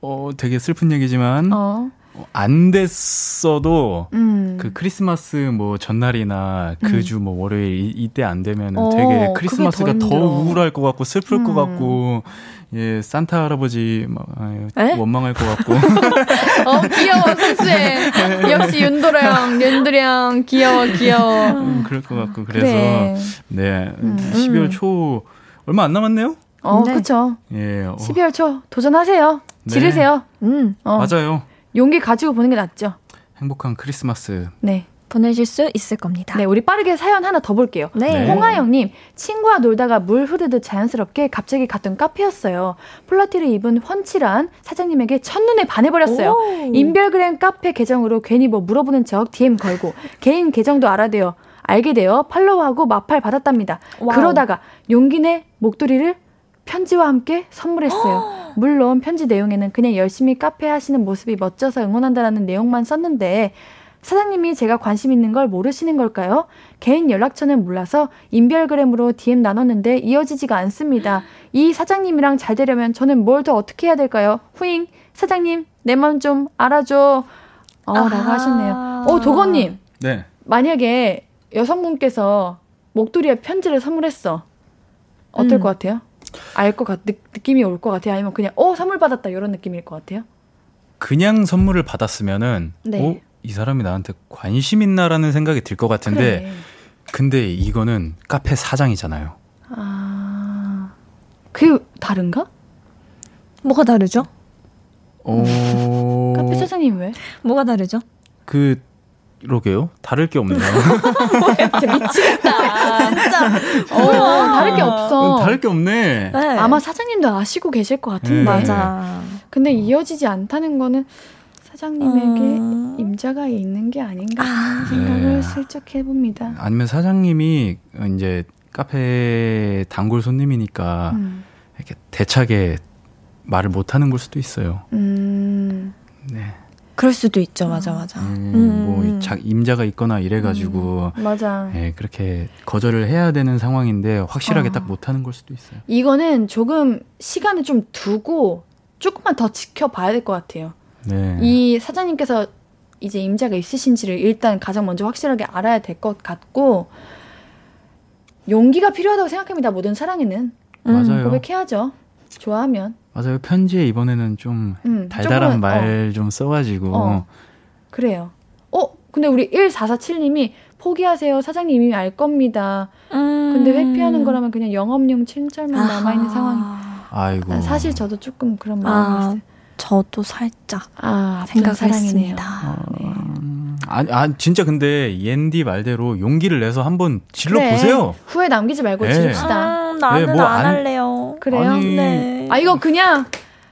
어 되게 슬픈 얘기지만 어, 어, 안 됐어도 음. 그 크리스마스 뭐 전날이나 그 음. 주뭐 월요일 이, 이때 안 되면은 어, 되게 크리스마스가 더 더. 우울할 것 같고 슬플 것 음. 같고 예 산타 할아버지 막 아유, 에? 원망할 것 같고 어, 귀여워, 순수해. 역시 윤도령, 윤도령, 귀여워, 귀여워. 음, 그럴 것 같고 그래서 그래. 네 음. 12월 초 얼마 안 남았네요. 어, 네. 그쵸. 예 어, 12월 초 도전하세요. 네. 지르세요. 음. 어, 맞아요. 용기 가지고 보는 게 낫죠. 행복한 크리스마스 네. 보내실 수 있을 겁니다. 네, 우리 빠르게 사연 하나 더 볼게요. 네. 네. 홍하영님, 친구와 놀다가 물 흐르듯 자연스럽게 갑자기 갔던 카페였어요. 폴라티를 입은 훤칠한 사장님에게 첫눈에 반해버렸어요. 오. 인별그램 카페 계정으로 괜히 뭐 물어보는 척 DM 걸고 개인 계정도 알아대요. 알게 되어 follow하고 맞팔 받았답니다. wow. 그러다가 용기 내 목도리를 편지와 함께 선물했어요. 물론 편지 내용에는 그냥 열심히 카페 하시는 모습이 멋져서 응원한다라는 내용만 썼는데 사장님이 제가 관심 있는 걸 모르시는 걸까요? 개인 연락처는 몰라서 인별그램으로 DM 나눴는데 이어지지가 않습니다. 이 사장님이랑 잘 되려면 저는 뭘 더 어떻게 해야 될까요? 후잉 사장님 내 마음 좀 알아줘. 어, 라고 아하. 하셨네요. 어, 도건님. 네 만약에 여성분께서 목도리에 편지를 선물했어. 어떨 음. 것 같아요? 알것 같, 느, 느낌이 올 것 같아요? 아니면 그냥, 어, 선물 받았다, 이런 느낌일 것 같아요? 그냥 선물을 받았으면은 네. 어? 이 사람이 나한테 관심 있나라는 생각이 들 것 같은데 그래. 근데 이거는 카페 사장이잖아요. 아, 그게 다른가? 뭐가 다르죠? 어... 카페 사장님 왜? 뭐가 다르죠? 그 그러게요. 다를 게 없네요. 미치겠다. 진짜. 어, 다를 게 없어. 다를 게 없네. 네. 아마 사장님도 아시고 계실 것 같은데. 네. 맞아. 근데 이어지지 않다는 거는 사장님에게 음. 임자가 있는 게 아닌가 하는 생각을 네. 슬쩍 해봅니다. 아니면 사장님이 이제 카페 단골 손님이니까 음. 이렇게 대차게 말을 못 하는 걸 수도 있어요. 음. 네. 그럴 수도 있죠. 맞아, 맞아. 음, 음. 뭐 자, 임자가 있거나 이래가지고 맞아. 예, 그렇게 거절을 해야 되는 상황인데 확실하게 어. 딱 못하는 걸 수도 있어요. 이거는 조금 시간을 좀 두고 조금만 더 지켜봐야 될 것 같아요. 네. 이 사장님께서 이제 임자가 있으신지를 일단 가장 먼저 확실하게 알아야 될 것 같고 용기가 필요하다고 생각합니다. 모든 사랑에는. 음. 맞아요. 고백해야죠. 좋아하면. 맞아요. 편지에 이번에는 좀 음, 달달한 말좀 어. 써가지고. 어. 그래요. 어, 근데 우리 1447님이 포기하세요. 사장님 이미 알 겁니다. 음. 근데 회피하는 거라면 그냥 영업용 칭찬만 아. 남아있는 상황이. 아이고. 사실 저도 조금 그런 마음이 아, 있어요. 저도 살짝 아, 생각했습니다. 아, 네. 아, 아, 진짜 근데 옌디 말대로 용기를 내서 한번 질러 그래. 보세요. 후회 남기지 말고 네. 지릅시다. 음, 나는 네, 뭐 안 안 할래요. 그래요? 아니, 네. 아 이거 그냥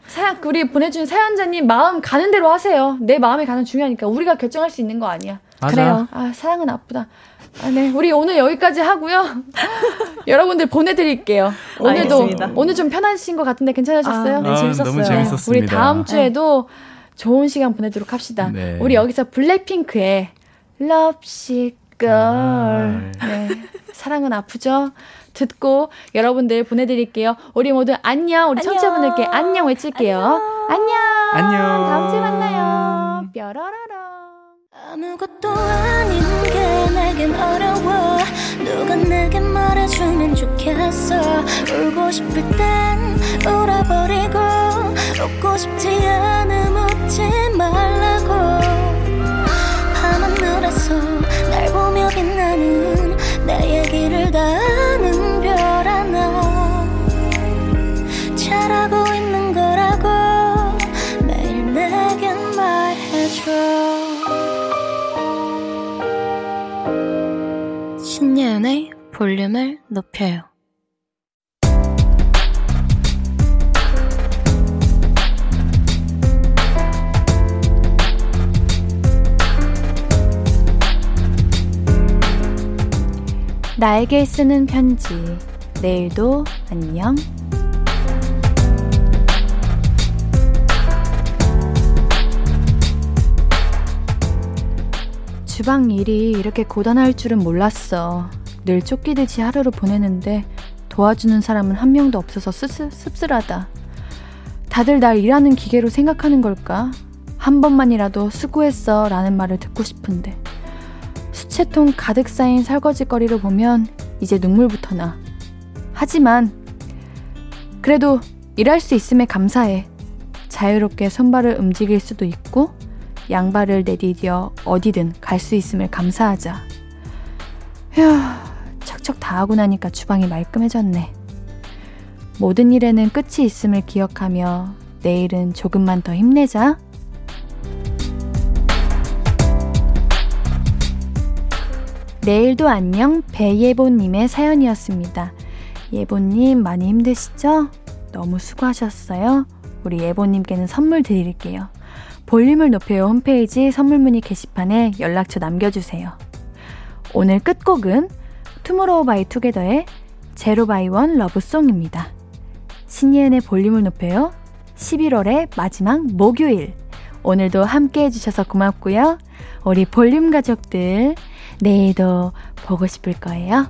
사연 우리 보내준 사연자님 마음 가는 대로 하세요. 내 마음이 가는 중요하니까 우리가 결정할 수 있는 거 아니야. 맞아. 그래요. 아 사랑은 아프다. 아, 네. 우리 오늘 여기까지 하고요. 여러분들 보내드릴게요. 오늘도, 알겠습니다. 오늘 좀 편하신 것 같은데 괜찮으셨어요? 아, 네, 재밌었어요. 너무 재밌었습니다. 우리 다음 주에도 네. 좋은 시간 보내도록 합시다. 네. 우리 여기서 블랙핑크의 Love Sick Girl. 아. 네. 사랑은 아프죠? 듣고 여러분들 보내드릴게요. 우리 모두 안녕. 우리 청취자분들께 안녕 외칠게요. 안녕. 안녕. 다음 주에 만나요. 뾰로로로. 아무것도 아닌 게 내겐 어려워 누가 내게 말해주면 좋겠어 울고 싶을 땐 울어버리고 웃고 싶지 않음 웃지 말라고 밤하늘에서 날 보며 빛나는 내 얘기를 다 볼륨을 높여요. 나에게 쓰는 편지. 내일도 안녕. 주방 일이 이렇게 고단할 줄은 몰랐어. 늘 쫓기듯이 하루를 보내는데 도와주는 사람은 한 명도 없어서 씁쓸, 씁쓸하다. 다들 날 일하는 기계로 생각하는 걸까? 한 번만이라도 수고했어 라는 말을 듣고 싶은데. 수채통 가득 쌓인 설거지거리를 보면 이제 눈물부터 나. 하지만, 그래도 일할 수 있음에 감사해. 자유롭게 손발을 움직일 수도 있고, 양발을 내디뎌 어디든 갈 수 있음을 감사하자. 휴, 척척 다 하고 나니까 주방이 말끔해졌네. 모든 일에는 끝이 있음을 기억하며 내일은 조금만 더 힘내자. 내일도 안녕 배예보님의 사연이었습니다. 예보님 많이 힘드시죠? 너무 수고하셨어요. 우리 예보님께는 선물 드릴게요. 볼륨을 높여요 홈페이지 선물 문의 게시판에 연락처 남겨주세요. 오늘 끝곡은 투모로우 바이 투게더의 zero by one love song입니다. 신예은의 볼륨을 높여요. 11월의 마지막 목요일. 오늘도 함께 해주셔서 고맙고요. 우리 볼륨 가족들, 내일도 보고 싶을 거예요.